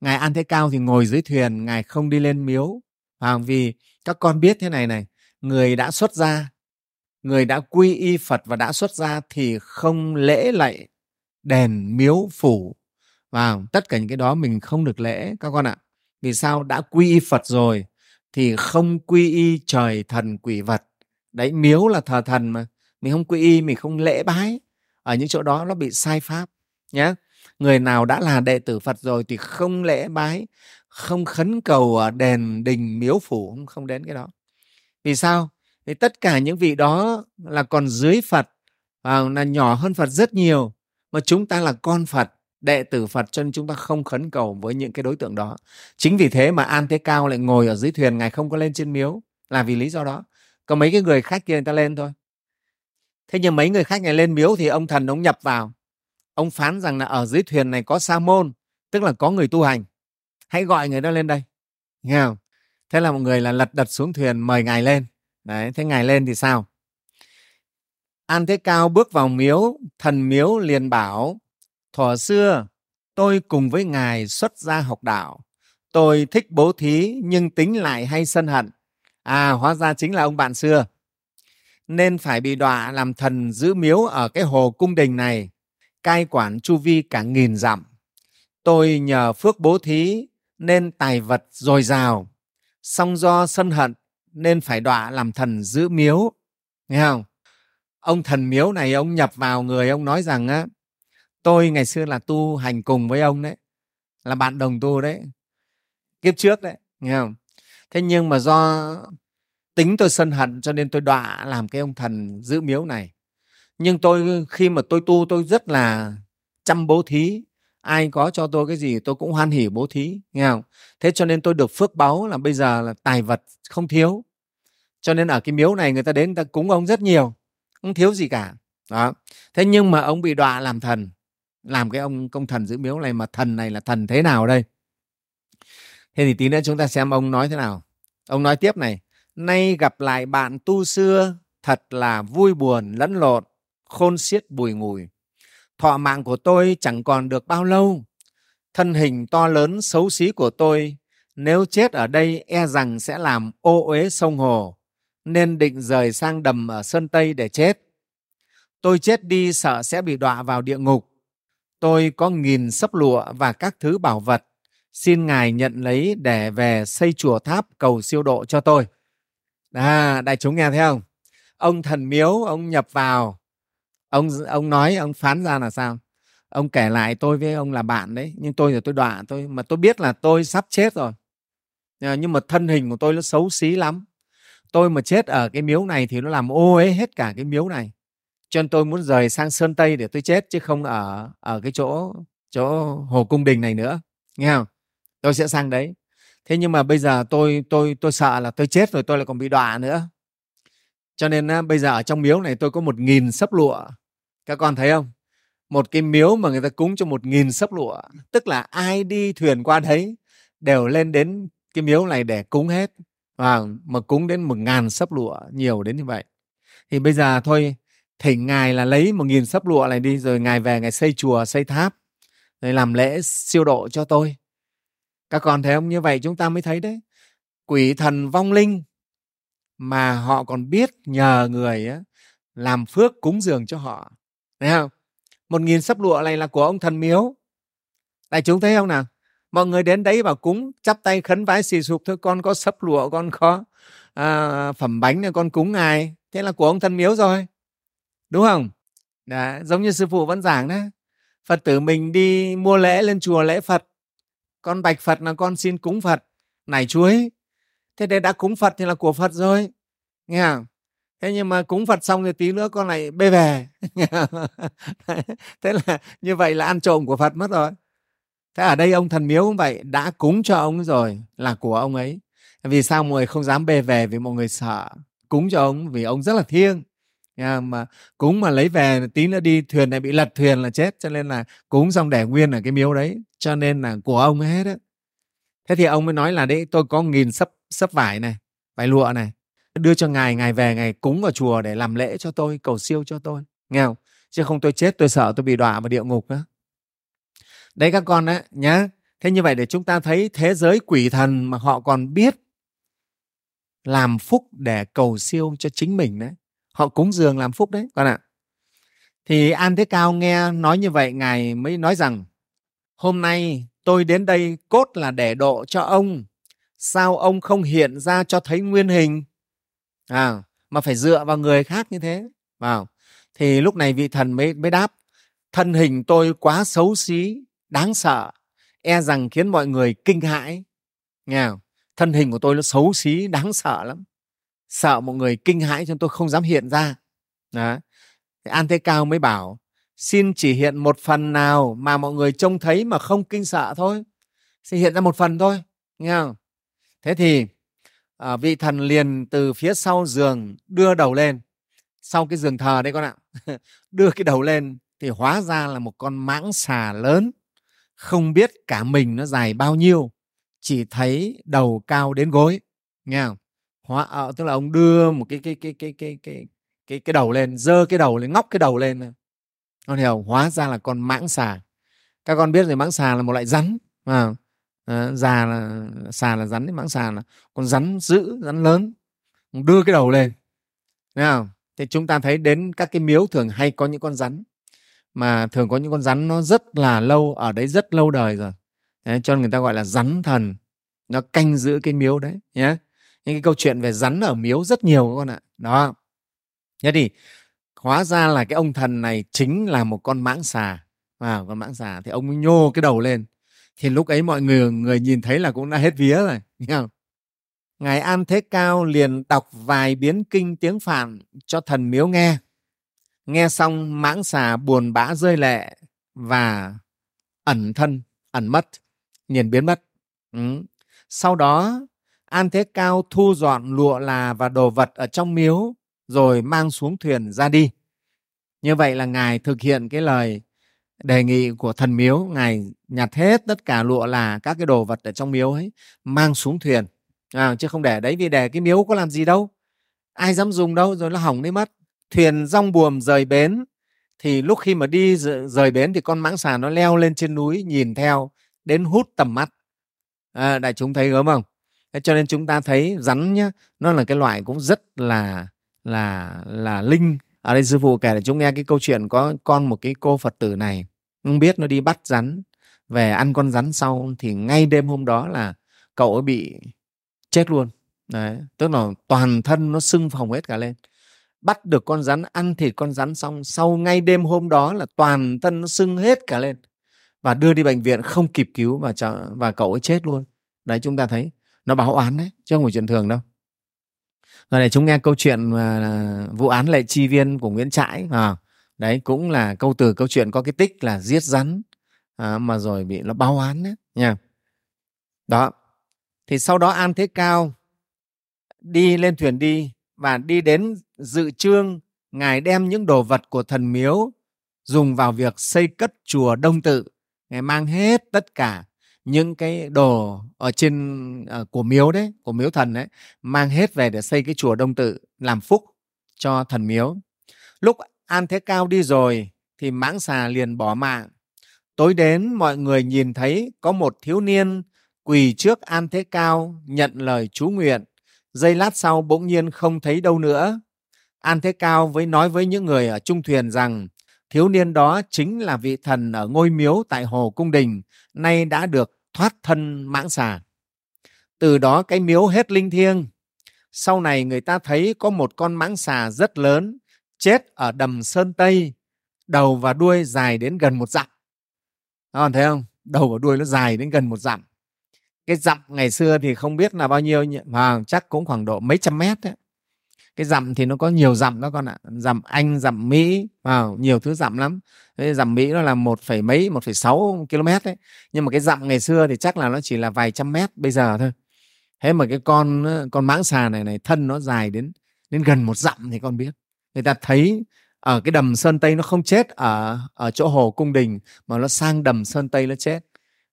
Ngài an thế cao thì ngồi dưới thuyền ngài không đi lên miếu. À, vì các con biết thế này này người đã xuất gia người đã quy y phật và đã xuất gia thì không lễ lạy đền miếu phủ. Và tất cả những cái đó mình không được lễ, các con ạ. Vì sao? Đã quy y phật rồi thì không quy y trời thần quỷ vật. Đấy, miếu là thờ thần mà. Mình không quy y, mình không lễ bái. Ở những chỗ đó nó bị sai pháp nhé người nào đã là đệ tử phật rồi thì không lễ bái, không khấn cầu ở đền đình miếu phủ không đến cái đó. Vì sao? Thì tất cả những vị đó là còn dưới phật và là nhỏ hơn phật rất nhiều. Mà chúng ta là con phật, đệ tử phật cho nên chúng ta không khấn cầu với những cái đối tượng đó. Chính vì thế mà an thế cao lại ngồi ở dưới thuyền, ngài không có lên trên miếu, là vì lý do đó. Có mấy cái người khách kia người ta lên thôi. Thế nhưng mấy người khách này lên miếu thì ông thần ông nhập vào. Ông phán rằng là ở dưới thuyền này có sa môn, tức là có người tu hành. Hãy gọi người đó lên đây. Nghe không? Thế là một người là lật đật xuống thuyền, mời ngài lên đấy, thế ngài lên thì sao? An thế cao bước vào miếu, thần miếu liền bảo thuở xưa, tôi cùng với ngài xuất gia học đạo. Tôi thích bố thí, nhưng tính lại hay sân hận. À hóa ra chính là ông bạn xưa. Nên phải bị đọa làm thần giữ miếu ở cái hồ cung đình này, cai quản chu vi cả nghìn dặm. Tôi nhờ phước bố thí, nên tài vật dồi dào. Song do sân hận nên phải đọa làm thần giữ miếu. Nghe không? Ông thần miếu này, ông nhập vào người, ông nói rằng á, tôi ngày xưa là tu hành cùng với ông đấy, là bạn đồng tu đấy, kiếp trước đấy. Nghe không? Thế nhưng mà do tính tôi sân hận cho nên tôi đọa làm cái ông thần giữ miếu này. Nhưng tôi, khi mà tôi tu, tôi rất là chăm bố thí. Ai có cho tôi cái gì, tôi cũng hoan hỉ bố thí. Nghe không? Thế cho nên tôi được phước báu là bây giờ là tài vật không thiếu cho nên ở cái miếu này người ta đến người ta cúng ông rất nhiều, không thiếu gì cả. Đó. Thế nhưng mà ông bị đọa làm thần. Làm cái ông công thần giữ miếu này mà thần này là thần thế nào đây? Thế thì tí nữa chúng ta xem ông nói thế nào. Ông nói tiếp này, nay gặp lại bạn tu xưa, thật là vui buồn, lẫn lộn, khôn xiết, bùi ngùi. Thọ mạng của tôi chẳng còn được bao lâu. Thân hình to lớn xấu xí của tôi, nếu chết ở đây e rằng sẽ làm ô uế sông hồ nên định rời sang đầm ở sơn tây để chết. Tôi chết đi sợ sẽ bị đọa vào địa ngục. Tôi có nghìn sấp lụa và các thứ bảo vật. Xin ngài nhận lấy để về xây chùa tháp cầu siêu độ cho tôi. À đại chúng nghe thấy không? Ông thần miếu, ông nhập vào. Ông ông nói, ông phán ra là sao? Ông kể lại tôi với ông là bạn đấy. Nhưng tôi thì tôi đọa tôi. Mà tôi biết là tôi sắp chết rồi. Ờ, nhưng mà thân hình của tôi nó xấu xí lắm tôi mà chết ở cái miếu này thì nó làm ô ấy hết cả cái miếu này. Cho nên tôi muốn rời sang sơn tây để tôi chết chứ không ở ở cái chỗ chỗ hồ cung đình này nữa. Nghe không? Tôi sẽ sang đấy. Thế nhưng mà bây giờ tôi tôi tôi sợ là tôi chết rồi tôi lại còn bị đọa nữa. Cho nên á, bây giờ ở trong miếu này tôi có một nghìn sấp lụa. Các con thấy không? Một cái miếu mà người ta cúng cho một nghìn sấp lụa. Tức là ai đi thuyền qua đấy đều lên đến cái miếu này để cúng hết và mà cúng đến một ngàn sấp lụa nhiều đến như vậy. Thì bây giờ thôi thỉnh ngài là lấy một nghìn sấp lụa này đi rồi ngài về ngài xây chùa xây tháp rồi làm lễ siêu độ cho tôi. Các con thấy không? Như vậy chúng ta mới thấy đấy. Quỷ thần vong linh mà họ còn biết nhờ người á, làm phước cúng dường cho họ. Thấy không? Một nghìn sấp lụa này là của ông thần miếu. Đại chúng thấy không nào? Mọi người đến đấy bảo cúng chắp tay khấn vái xì sụp thôi con có sấp lụa con có à, phẩm bánh này con cúng ngài. Thế là của ông thần miếu rồi. Đúng không? Đã, giống như sư phụ vẫn giảng đấy phật tử mình đi mua lễ lên chùa lễ phật. Con bạch phật là con xin cúng phật. Nải chuối thế đây đã cúng phật thì là của phật rồi. Nghe không? Thế nhưng mà cúng phật xong thì tí nữa con lại bê về thế là như vậy là ăn trộm của phật mất rồi thế ở đây ông thần miếu cũng vậy, đã cúng cho ông rồi, là của ông ấy. Vì sao mọi người không dám bê về vì mọi người sợ cúng cho ông? Vì ông rất là thiêng. Nha, mà cúng mà lấy về tí nữa đi, thuyền này bị lật thuyền là chết, cho nên là cúng xong để nguyên ở cái miếu đấy. Cho nên là của ông hết á. Thế thì ông mới nói là, đấy, tôi có nghìn sấp sấp vải này, vải lụa này. Đưa cho ngài ngài về, ngài cúng vào chùa để làm lễ cho tôi, cầu siêu cho tôi. Nghe không? Chứ không tôi chết, tôi sợ tôi bị đọa vào địa ngục đó đấy các con đấy nhá. Thế như vậy để chúng ta thấy thế giới quỷ thần mà họ còn biết làm phúc để cầu siêu cho chính mình đấy. Họ cúng dường làm phúc đấy con ạ. Thì an thế cao nghe nói như vậy ngài mới nói rằng hôm nay tôi đến đây cốt là để độ cho ông. Sao ông không hiện ra cho thấy nguyên hình? À, mà phải dựa vào người khác như thế. Vào. Thì lúc này vị thần mới mới đáp thân hình tôi quá xấu xí đáng sợ. E rằng khiến mọi người kinh hãi. Nghe không? thân hình của tôi nó xấu xí đáng sợ lắm. Sợ mọi người kinh hãi cho tôi không dám hiện ra. Đó. an thế cao mới bảo xin chỉ hiện một phần nào mà mọi người trông thấy mà không kinh sợ thôi. Xin hiện ra một phần thôi. Nghe không? Thế thì à, vị thần liền từ phía sau giường đưa đầu lên. Sau cái giường thờ đấy con ạ đưa cái đầu lên thì hóa ra là một con mãng xà lớn không biết cả mình nó dài bao nhiêu chỉ thấy đầu cao đến gối nghe không? Hóa à, tức là ông đưa một cái cái cái cái cái cái cái cái đầu lên dơ cái đầu lên ngóc cái đầu lên con hiểu hóa ra là con mãng xà. Các con biết rồi mãng xà là một loại rắn à, à, già là xà là rắn mãng xà là con rắn dữ rắn lớn. Đưa cái đầu lên Thấy không? thì chúng ta thấy đến các cái miếu thường hay có những con rắn mà thường có những con rắn nó rất là lâu ở đấy rất lâu đời rồi. Đấy, cho nên người ta gọi là rắn thần. Nó canh giữ cái miếu đấy nhé những cái câu chuyện về rắn ở miếu rất nhiều các con ạ. Đó. Thế thì hóa ra là cái ông thần này chính là một con mãng xà. À, con mãng xà thì ông nhô cái đầu lên. Thì lúc ấy mọi người người nhìn thấy là cũng đã hết vía rồi nghe không ngài an thế cao liền đọc vài biến kinh tiếng phạn cho thần miếu nghe nghe xong mãng xà buồn bã rơi lệ và ẩn thân ẩn mất nhìn biến mất. Ừ. sau đó an thế cao thu dọn lụa là và đồ vật ở trong miếu rồi mang xuống thuyền ra đi. Như vậy là ngài thực hiện cái lời đề nghị của thần miếu. Ngài nhặt hết tất cả lụa là các cái đồ vật ở trong miếu ấy mang xuống thuyền. À, chứ không để đấy vì để cái miếu có làm gì đâu. Ai dám dùng đâu rồi nó hỏng đi mất thuyền rong buồm rời bến thì lúc khi mà đi rời bến thì con mãng xà nó leo lên trên núi nhìn theo đến hút tầm mắt. À, đại chúng thấy gớm không? Cho nên chúng ta thấy rắn nhá nó là cái loại cũng rất là là là linh. Ở đây sư phụ kể để chúng nghe cái câu chuyện có con một cái cô phật tử này. Không biết nó đi bắt rắn về ăn con rắn sau thì ngay đêm hôm đó là cậu ấy bị chết luôn. Đấy tức là toàn thân nó sưng phồng hết cả lên bắt được con rắn ăn thịt con rắn xong sau ngay đêm hôm đó là toàn thân nó sưng hết cả lên. Và đưa đi bệnh viện không kịp cứu và và cậu ấy chết luôn. Đấy chúng ta thấy nó báo oán đấy chứ không phải chuyện thường đâu. Rồi này chúng nghe câu chuyện uh, vụ án lệ chi viên của Nguyễn Trãi à, đấy cũng là câu từ câu chuyện có cái tích là giết rắn à, mà rồi bị nó báo oán đấy nha. Đó. Thì sau đó an thế cao đi lên thuyền đi và đi đến dự trương ngài đem những đồ vật của thần miếu dùng vào việc xây cất chùa đông tự. Ngài mang hết tất cả những cái đồ ở trên uh, của miếu đấy của miếu thần đấy mang hết về để xây cái chùa đông tự làm phúc cho thần miếu. Lúc an thế cao đi rồi thì mãng xà liền bỏ mạng. Tối đến mọi người nhìn thấy có một thiếu niên quỳ trước an thế cao nhận lời chú nguyện giây lát sau bỗng nhiên không thấy đâu nữa. An thế cao với nói với những người ở trung thuyền rằng, thiếu niên đó chính là vị thần ở ngôi miếu tại hồ cung đình, nay đã được thoát thân mãng xà. Từ đó cái miếu hết linh thiêng. Sau này người ta thấy có một con mãng xà rất lớn, chết ở đầm sơn tây, đầu và đuôi dài đến gần một dặm. Các bạn thấy không? Đầu và đuôi nó dài đến gần một dặm cái dặm ngày xưa thì không biết là bao nhiêu mà chắc cũng khoảng độ mấy trăm mét đấy. Cái dặm thì nó có nhiều dặm đó con ạ. Dặm anh, dặm mỹ, vào nhiều thứ dặm lắm. Dặm mỹ nó là một phẩy mấy, một phẩy sáu km đấy. Nhưng mà cái dặm ngày xưa thì chắc là nó chỉ là vài trăm mét bây giờ thôi. Thế mà cái con con mãng xà này này, thân nó dài đến đến gần một dặm thì con biết. Người ta thấy ở cái đầm sơn tây nó không chết ở ở chỗ hồ cung đình, mà nó sang đầm sơn tây nó chết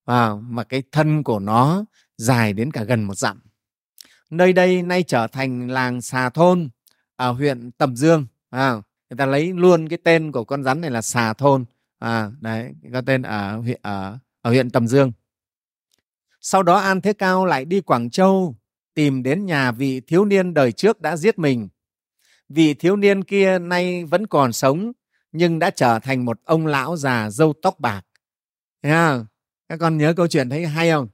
và mà cái thân của nó dài đến cả gần một dặm. Nơi đây nay trở thành làng xà thôn ở huyện tầm dương. À, người ta lấy luôn cái tên của con rắn này là xà thôn. À, đấy có tên ở huyện ở, ở huyện tầm dương. Sau đó an thế cao lại đi quảng châu tìm đến nhà vị thiếu niên đời trước đã giết mình. Vị thiếu niên kia nay vẫn còn sống nhưng đã trở thành một ông lão già râu tóc bạc. Yeah các con nhớ câu chuyện thấy hay không?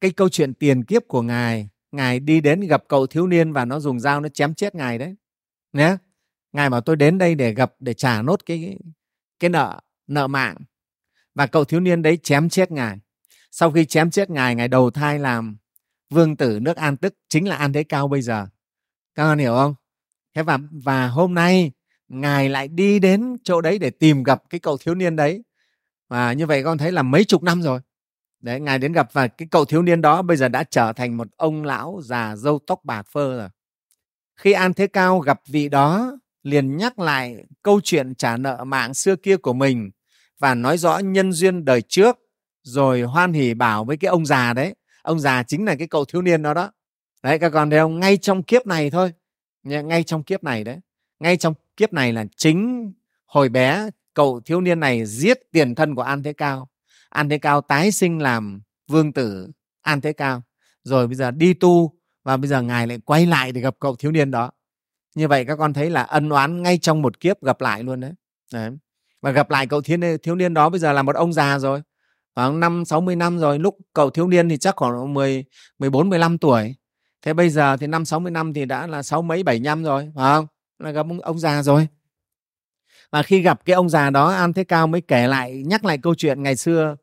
Cái câu chuyện tiền kiếp của ngài ngài đi đến gặp cậu thiếu niên và nó dùng dao nó chém chết ngài đấy. Nhé ngài bảo tôi đến đây để gặp, để trả nốt cái cái nợ nợ mạng. Và cậu thiếu niên đấy chém chết ngài. Sau khi chém chết ngài ngài đầu thai làm vương tử nước an tức, chính là an thế cao bây giờ. Các con hiểu không? Thế và và hôm nay ngài lại đi đến chỗ đấy để tìm gặp cái cậu thiếu niên đấy. Và như vậy con thấy là mấy chục năm rồi đấy, ngài đến gặp và cái cậu thiếu niên đó bây giờ đã trở thành một ông lão già râu tóc bạc phơ rồi. Khi an thế cao gặp vị đó, liền nhắc lại câu chuyện trả nợ mạng xưa kia của mình và nói rõ nhân duyên đời trước, rồi hoan hỉ bảo với cái ông già đấy. Ông già chính là cái cậu thiếu niên đó đó. Đấy, các con thấy không? Ngay trong kiếp này thôi. Ngay trong kiếp này đấy. Ngay trong kiếp này là chính hồi bé, cậu thiếu niên này giết tiền thân của an thế cao an thế cao tái sinh làm vương tử an thế cao. Rồi bây giờ đi tu và bây giờ ngài lại quay lại để gặp cậu thiếu niên đó. Như vậy các con thấy là ân oán ngay trong một kiếp gặp lại luôn đấy, đấy. và gặp lại cậu thiếu niên, thiếu niên đó bây giờ là một ông già rồi. Khoảng năm sáu mươi năm rồi lúc cậu thiếu niên thì chắc khoảng mười mười bốn mười lăm tuổi. Thế bây giờ thì năm sáu mươi năm thì đã là sáu mấy bảy năm rồi phải không? Là gặp ông, ông già rồi. Và khi gặp cái ông già đó an thế cao mới kể lại nhắc lại câu chuyện ngày xưa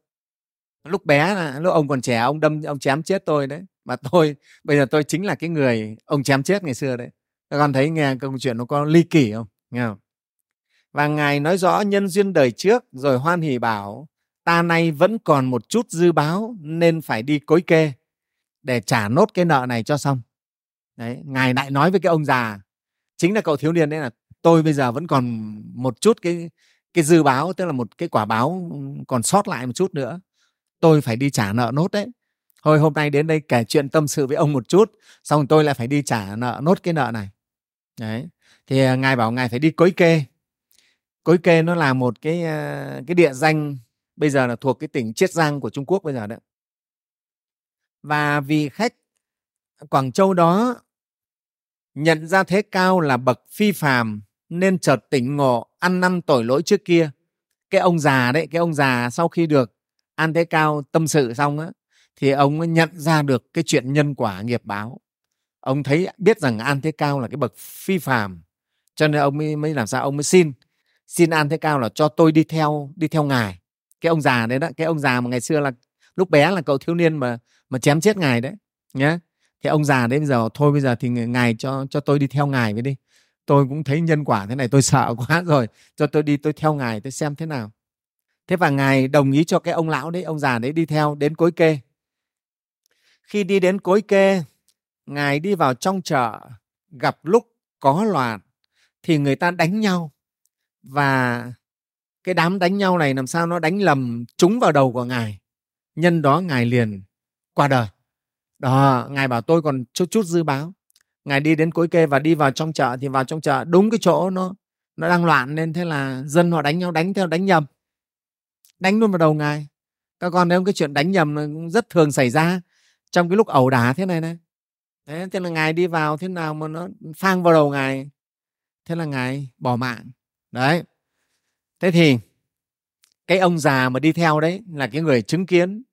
lúc bé lúc ông còn trẻ, ông đâm, ông chém chết tôi đấy. Mà tôi, bây giờ tôi chính là cái người ông chém chết ngày xưa đấy. Các con thấy nghe câu chuyện nó có ly kỳ không? Nghe không? Và ngài nói rõ nhân duyên đời trước rồi hoan hỷ bảo, ta nay vẫn còn một chút dư báo nên phải đi cối kê để trả nốt cái nợ này cho xong. Đấy, ngài lại nói với cái ông già, chính là cậu thiếu niên đấy là, tôi bây giờ vẫn còn một chút cái cái dư báo, tức là một cái quả báo còn sót lại một chút nữa tôi phải đi trả nợ nốt đấy. Thôi, hôm nay đến đây kể chuyện tâm sự với ông một chút, xong tôi lại phải đi trả nợ nốt cái nợ này. Đấy. Thì à, ngài bảo ngài phải đi cối kê. Cối kê nó là một cái à, cái địa danh bây giờ là thuộc cái tỉnh chiết giang của trung quốc bây giờ đấy. Và vì khách quảng châu đó nhận ra thế cao là bậc phi phàm nên chợt tỉnh ngộ ăn năn tội lỗi trước kia. Cái ông già đấy, cái ông già sau khi được an thế cao tâm sự xong á thì ông nhận ra được cái chuyện nhân quả nghiệp báo. Ông thấy biết rằng an thế cao là cái bậc phi phàm cho nên ông mới, mới làm sao? Ông mới xin xin an thế cao là cho tôi đi theo đi theo ngài. Cái ông già đấy đó cái ông già mà ngày xưa là lúc bé là cậu thiếu niên mà mà chém chết ngài đấy nhé thì ông già đấy bây giờ thôi bây giờ thì ngài cho cho tôi đi theo ngài với đi. Tôi cũng thấy nhân quả thế này tôi sợ quá rồi. Cho tôi đi tôi theo ngài tôi xem thế nào thế và ngài đồng ý cho cái ông lão đấy, ông già đấy đi theo đến cối kê. Khi đi đến cối kê, ngài đi vào trong chợ, gặp lúc có loạn thì người ta đánh nhau. Và cái đám đánh nhau này làm sao nó đánh lầm trúng vào đầu của ngài. Nhân đó ngài liền qua đời. Đó, ngài bảo tôi còn chút chút dư báo. Ngài đi đến cối kê và đi vào trong chợ thì vào trong chợ đúng cái chỗ nó nó đang loạn nên thế là dân họ đánh nhau, đánh theo, đánh nhầm đánh luôn vào đầu ngài. Các con thấy không? Cái chuyện đánh nhầm cũng rất thường xảy ra trong cái lúc ẩu đả thế này này. Thế, thế là ngài đi vào thế nào mà nó phang vào đầu ngài. Thế là ngài bỏ mạng. Đấy. Thế thì cái ông già mà đi theo đấy là cái người chứng kiến.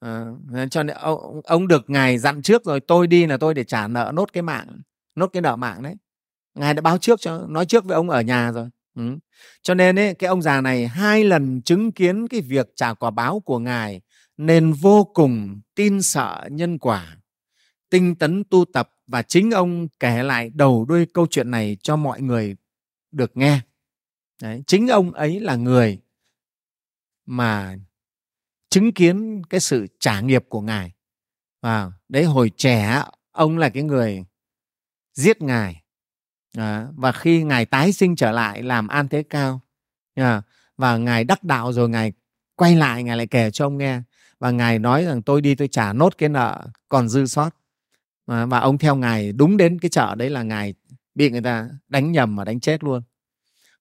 À, cho nên ông, ông được ngài dặn trước rồi tôi đi là tôi để trả nợ nốt cái mạng nốt cái nợ mạng đấy. Ngài đã báo trước cho nói trước với ông ở nhà rồi ừ. cho nên ấy, cái ông già này hai lần chứng kiến cái việc trả quả báo của ngài nên vô cùng tin sợ nhân quả tinh tấn tu tập và chính ông kể lại đầu đuôi câu chuyện này cho mọi người được nghe. Đấy, chính ông ấy là người mà chứng kiến cái sự trả nghiệp của ngài. Và đấy hồi trẻ ông là cái người giết ngài à, và khi ngài tái sinh trở lại làm an thế cao à, và ngài đắc đạo rồi ngài quay lại ngài lại kể cho ông nghe. Và ngài nói rằng tôi đi tôi trả nốt cái nợ còn dư sót. À, và ông theo ngài đúng đến cái chợ đấy là ngài bị người ta đánh nhầm và đánh chết luôn.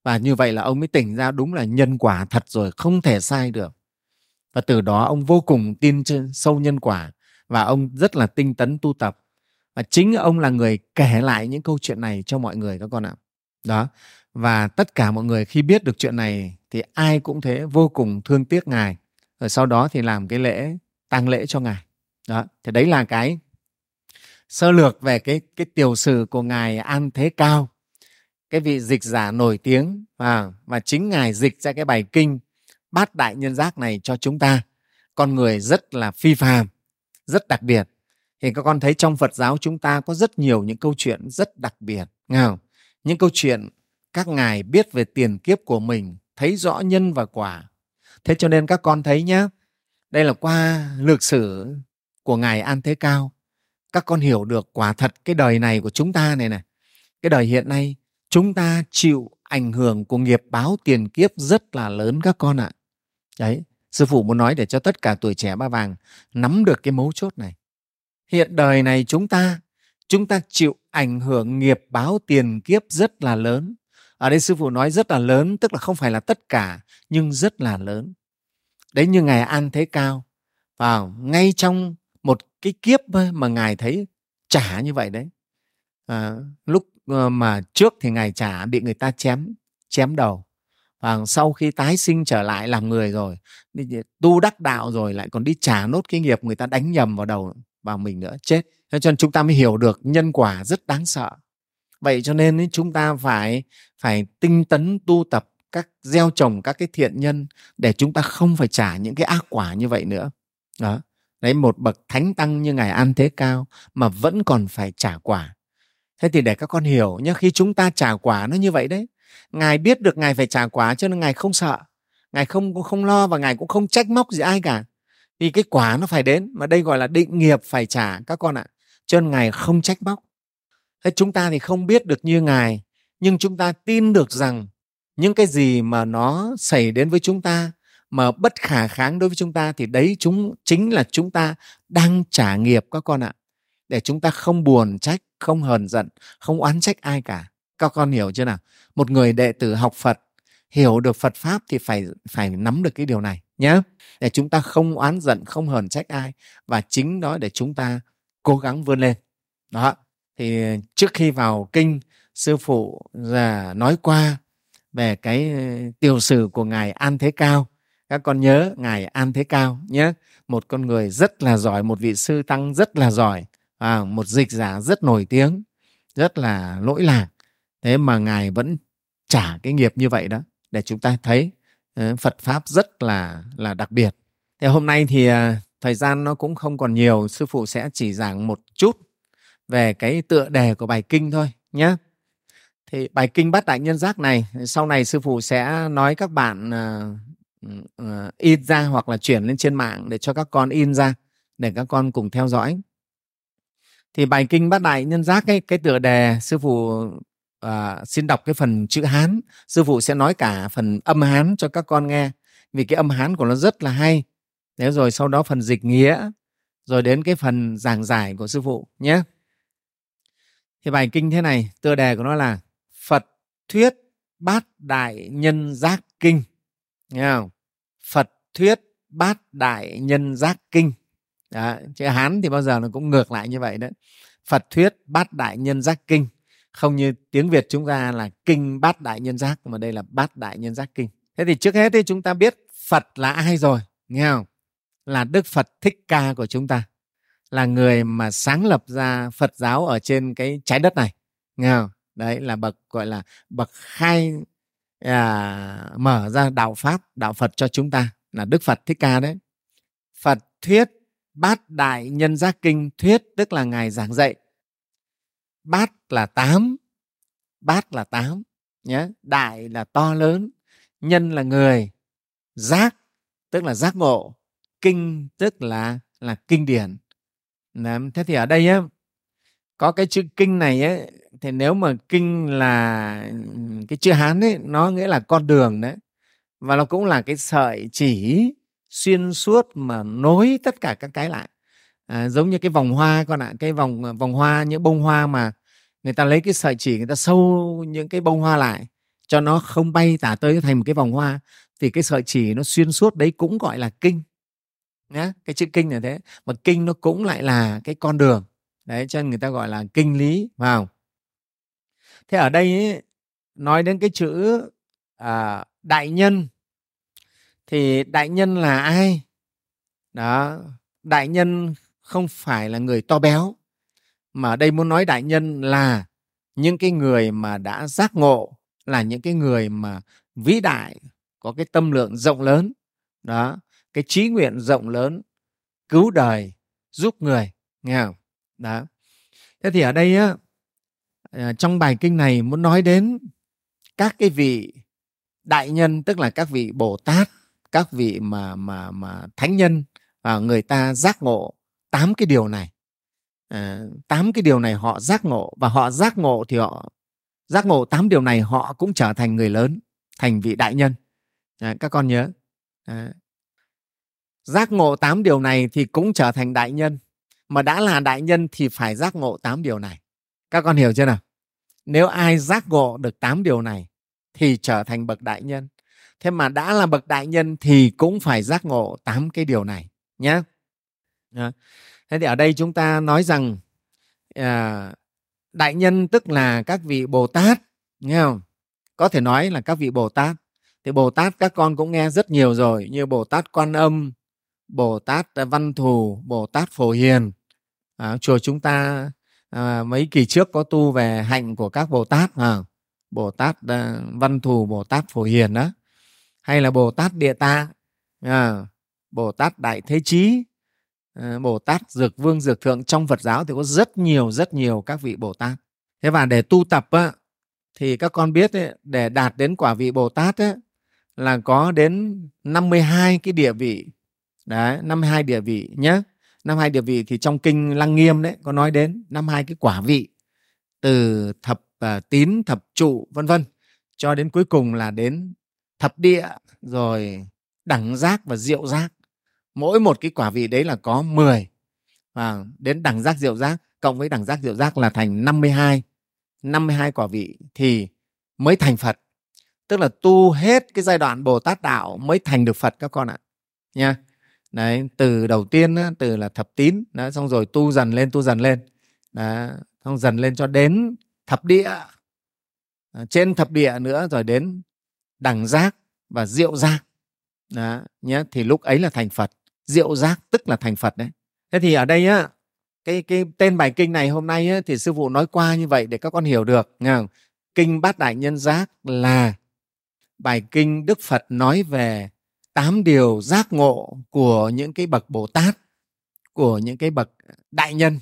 Và như vậy là ông mới tỉnh ra đúng là nhân quả thật rồi không thể sai được. Và từ đó ông vô cùng tin sâu nhân quả. Và ông rất là tinh tấn tu tập và chính ông là người kể lại những câu chuyện này cho mọi người các con ạ. Đó. Và tất cả mọi người khi biết được chuyện này thì ai cũng thế, vô cùng thương tiếc ngài. Rồi sau đó thì làm cái lễ, tang lễ cho ngài. Đó. Thì đấy là cái sơ lược về cái cái tiểu sử của ngài an thế cao. Cái vị dịch giả nổi tiếng và và chính ngài dịch ra cái bài kinh bát đại nhân giác này cho chúng ta. Con người rất là phi phàm, rất đặc biệt thì các con thấy trong Phật giáo chúng ta có rất nhiều những câu chuyện rất đặc biệt, nghe không? những câu chuyện các ngài biết về tiền kiếp của mình, thấy rõ nhân và quả. Thế cho nên các con thấy nhé đây là qua lược sử của ngài an thế cao. Các con hiểu được quả thật cái đời này của chúng ta này này. Cái đời hiện nay, chúng ta chịu ảnh hưởng của nghiệp báo tiền kiếp rất là lớn các con ạ. Đấy, sư phụ muốn nói để cho tất cả tuổi trẻ ba vàng nắm được cái mấu chốt này hiện đời này chúng ta chúng ta chịu ảnh hưởng nghiệp báo tiền kiếp rất là lớn. À, Ở đây sư phụ nói rất là lớn tức là không phải là tất cả nhưng rất là lớn. Đấy như ngài an thế cao vào ngay trong một cái kiếp mà ngài thấy trả như vậy đấy. À, lúc ờ, mà trước thì ngài trả bị người ta chém chém đầu. Và sau khi tái sinh trở lại làm người rồi tu đắc đạo rồi lại còn đi trả nốt cái nghiệp người ta đánh nhầm vào đầu vào mình nữa, chết. Thế cho nên chúng ta mới hiểu được nhân quả rất đáng sợ. Vậy cho nên chúng ta phải phải tinh tấn tu tập các gieo trồng các cái thiện nhân để chúng ta không phải trả những cái ác quả như vậy nữa. Đó. Đấy, một bậc thánh tăng như ngài an thế cao mà vẫn còn phải trả quả. Thế thì để các con hiểu nhé khi chúng ta trả quả nó như vậy đấy, ngài biết được ngài phải trả quả cho nên ngài không sợ. Ngài không không lo và ngài cũng không trách móc gì ai cả vì cái quả nó phải đến, mà đây gọi là định nghiệp phải trả, các con ạ. Cho nên ngài không trách móc. Thế chúng ta thì không biết được như ngài, nhưng chúng ta tin được rằng những cái gì mà nó xảy đến với chúng ta, mà bất khả kháng đối với chúng ta thì đấy chúng, chính là chúng ta đang trả nghiệp, các con ạ. Để chúng ta không buồn trách, không hờn giận, không oán trách ai cả. Các con hiểu chưa nào? Một người đệ tử học phật, hiểu được phật pháp thì phải phải nắm được cái điều này nhé để chúng ta không oán giận không hờn trách ai. Và chính đó để chúng ta cố gắng vươn lên. Đó. Thì trước khi vào kinh sư phụ là nói qua về cái ờ, tiểu sử của ngài an thế cao. Các con nhớ ngài an thế cao nhé. Một con người rất là giỏi một vị sư tăng rất là giỏi. À, một dịch giả rất nổi tiếng rất là lỗi lạc. Thế mà ngài vẫn trả cái nghiệp như vậy đó để chúng ta thấy Ờ, Phật pháp rất là là đặc biệt. Thế hôm nay thì ờ, thời gian nó cũng không còn nhiều, sư phụ sẽ chỉ giảng một chút về cái tựa đề của bài kinh thôi nhé. Thì bài kinh Bát Đại Nhân Giác này sau này sư phụ sẽ nói các bạn uh, uh, in ra hoặc là chuyển lên trên mạng để cho các con in ra để các con cùng theo dõi. Thì bài kinh Bát Đại Nhân Giác cái cái tựa đề sư phụ à, xin đọc cái phần chữ hán. Sư phụ sẽ nói cả phần âm hán cho các con nghe. Vì cái âm hán của nó rất là hay. Thế rồi sau đó phần dịch nghĩa. Rồi đến cái phần giảng giải của sư phụ nhé. Thì bài kinh thế này tựa đề của nó là phật thuyết bát đại nhân giác kinh. Nghe không? Phật thuyết bát đại nhân giác kinh. Đó, chữ hán thì bao giờ nó cũng ngược lại như vậy đấy. Phật thuyết bát đại nhân giác kinh không như tiếng việt chúng ta là kinh bát đại nhân giác mà đây là bát đại nhân giác kinh. Thế thì trước hết thì chúng ta biết phật là ai rồi nghe không? Là đức phật thích ca của chúng ta. Là người mà sáng lập ra phật giáo ở trên cái trái đất này nghe không? Đấy là bậc gọi là bậc khai à, mở ra đạo pháp đạo phật cho chúng ta là đức phật thích ca đấy. Phật thuyết bát đại nhân giác kinh thuyết tức là ngài giảng dạy bát là tám. Bát là tám nhé đại là to lớn. Nhân là người. Giác, tức là giác ngộ. Kinh, tức là là kinh điển. Thế thì ở đây á, có cái chữ kinh này ấy thì nếu mà kinh là cái chữ hán ấy, nó nghĩa là con đường đấy. Và nó cũng là cái sợi chỉ xuyên suốt mà nối tất cả các cái lại à, giống như cái vòng hoa con ạ cái vòng ờ, vòng hoa những bông hoa mà người ta lấy cái sợi chỉ người ta sâu những cái bông hoa lại cho nó không bay tả tới thành một cái vòng hoa thì cái sợi chỉ nó xuyên suốt đấy cũng gọi là kinh nhá cái chữ kinh là thế. Mà kinh nó cũng lại là cái con đường đấy cho nên người ta gọi là kinh lý vào thế ở đây ấy, nói đến cái chữ à, đại nhân thì đại nhân là ai? Đó đại nhân không phải là người to béo. Mà ở đây muốn nói đại nhân là những cái người mà đã giác ngộ là những cái người mà vĩ đại, có cái tâm lượng rộng lớn. Đó, cái trí nguyện rộng lớn, cứu đời, giúp người, nghe không? Đó. Thế thì ở đây á à, trong bài kinh này muốn nói đến các cái vị đại nhân, tức là các vị bồ tát, các vị mà mà mà thánh nhân và người ta giác ngộ tám cái điều này. Ờ, tám cái điều này họ giác ngộ và họ giác ngộ thì họ giác ngộ tám điều này họ cũng trở thành người lớn thành vị đại nhân. À, các con nhớ. À, giác ngộ tám điều này thì cũng trở thành đại nhân. Mà đã là đại nhân thì phải giác ngộ tám điều này. Các con hiểu chưa nào? Nếu ai giác ngộ được tám điều này thì trở thành bậc đại nhân. Thế mà đã là bậc đại nhân thì cũng phải giác ngộ tám cái điều này nhé thế thì ở đây chúng ta nói rằng à, đại nhân tức là các vị bồ tát nghe không? Có thể nói là các vị bồ tát. Thì bồ tát các con cũng nghe rất nhiều rồi như bồ tát quan âm bồ tát văn thù bồ tát phổ hiền. À, chùa chúng ta à, mấy kỳ trước có tu về hạnh của các bồ tát à, bồ tát à, văn thù bồ tát phổ hiền đó. Hay là bồ tát địa ta à, bồ tát đại thế chí Ờ, bồ tát dược vương dược thượng trong phật giáo thì có rất nhiều rất nhiều các vị bồ tát. Thế và để tu tập á, thì các con biết ấy, để đạt đến quả vị bồ tát ấy, là có đến 52 cái địa vị. Đấy 52 địa vị nhé 52 địa vị thì trong kinh lăng nghiêm đấy có nói đến 52 cái quả vị từ thập uh, tín thập trụ vân vân cho đến cuối cùng là đến thập địa rồi đẳng giác và diệu giác mỗi một cái quả vị đấy là có 10 và đến đẳng giác diệu giác cộng với đẳng giác diệu giác là thành 52 52 quả vị thì mới thành Phật. Tức là tu hết cái giai đoạn Bồ Tát đạo mới thành được Phật các con ạ. Nha. Đấy từ đầu tiên á, từ là thập tín đó, xong rồi tu dần lên tu dần lên. Đó, xong dần lên cho đến thập địa. Trên thập địa nữa rồi đến đẳng giác và diệu giác. Đó nhé thì lúc ấy là thành phật diệu giác tức là thành phật đấy. Thế thì ở đây á cái cái tên bài kinh này hôm nay á, thì sư phụ nói qua như vậy để các con hiểu được nghe không? kinh bát đại nhân giác là bài kinh đức phật nói về tám điều giác ngộ của những cái bậc bồ tát của những cái bậc đại nhân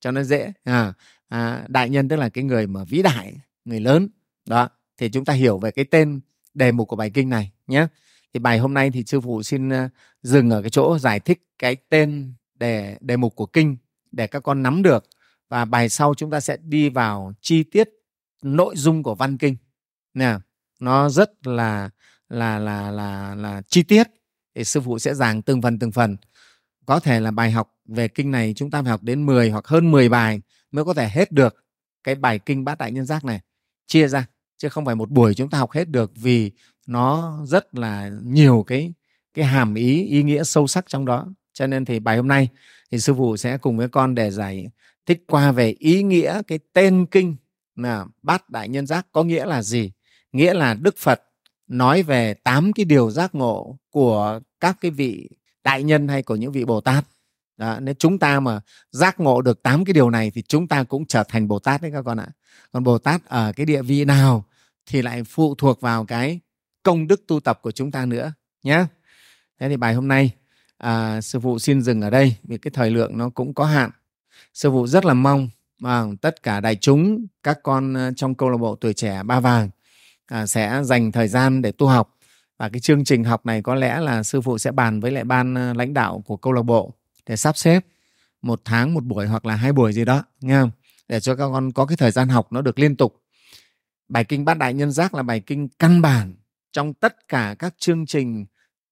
cho nó dễ à, à, đại nhân tức là cái người mà vĩ đại người lớn. Đó thì chúng ta hiểu về cái tên đề mục của bài kinh này nhé thì bài hôm nay thì sư phụ xin ờ, dừng ở cái chỗ giải thích cái tên đề đề mục của kinh để các con nắm được. Và bài sau chúng ta sẽ đi vào chi tiết nội dung của văn kinh. Nè, nó rất là là là là là chi tiết. Thì sư phụ sẽ giảng từng phần từng phần. Có thể là bài học về kinh này chúng ta phải học đến 10 hoặc hơn 10 bài mới có thể hết được cái bài kinh bát đại nhân giác này. Chia ra, chứ không phải một buổi chúng ta học hết được vì nó rất là nhiều cái cái hàm ý ý nghĩa sâu sắc trong đó. Cho nên thì bài hôm nay thì sư phụ sẽ cùng với con để giải thích qua về ý nghĩa cái tên kinh là bát đại nhân giác có nghĩa là gì. Nghĩa là đức phật nói về tám cái điều giác ngộ của các cái vị đại nhân hay của những vị bồ tát. Đó, nếu chúng ta mà giác ngộ được tám cái điều này thì chúng ta cũng trở thành bồ tát đấy các con ạ. Còn bồ tát ở cái địa vị nào thì lại phụ thuộc vào cái công đức tu tập của chúng ta nữa nhé thế thì bài hôm nay à, sư phụ xin dừng ở đây vì cái thời lượng nó cũng có hạn. Sư phụ rất là mong mà tất cả đại chúng các con à, trong câu lạc bộ tuổi trẻ ba vàng à, sẽ dành thời gian để tu học. Và cái chương trình học này có lẽ là sư phụ sẽ bàn với lại ban à, lãnh đạo của câu lạc bộ để sắp xếp một tháng một buổi hoặc là hai buổi gì đó nghe không? Để cho các con có cái thời gian học nó được liên tục. Bài kinh bát đại nhân giác là bài kinh căn bản trong tất cả các chương trình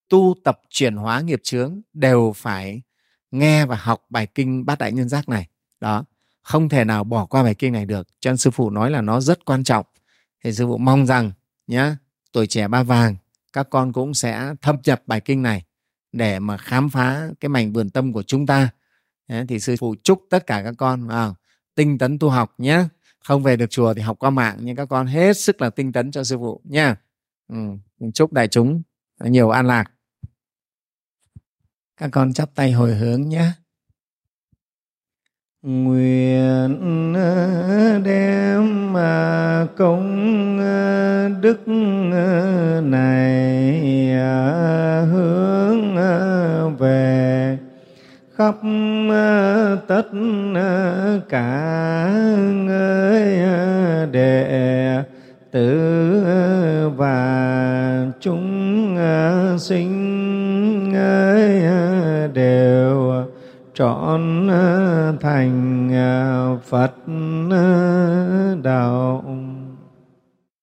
tu tập chuyển hóa nghiệp chướng đều phải nghe và học bài kinh bát đại nhân giác này. Đó không thể nào bỏ qua bài kinh này được. Cho nên sư phụ nói là nó rất quan trọng. Thì sư phụ mong rằng nhé tuổi trẻ ba vàng các con cũng sẽ thâm nhập bài kinh này để mà khám phá cái mảnh vườn tâm của chúng ta. Thì sư phụ chúc tất cả các con à, tinh tấn tu học nhé không về được chùa thì học qua mạng nhưng các con hết sức là tinh tấn cho sư phụ nha ừ. chúc đại chúng nhiều an lạc các con chắp tay hồi hướng nhé nguyện đem công đức này à, hướng về khắp tất cả người đệ tử và chúng à, sinh à, đều trọn à, thành Phật đạo.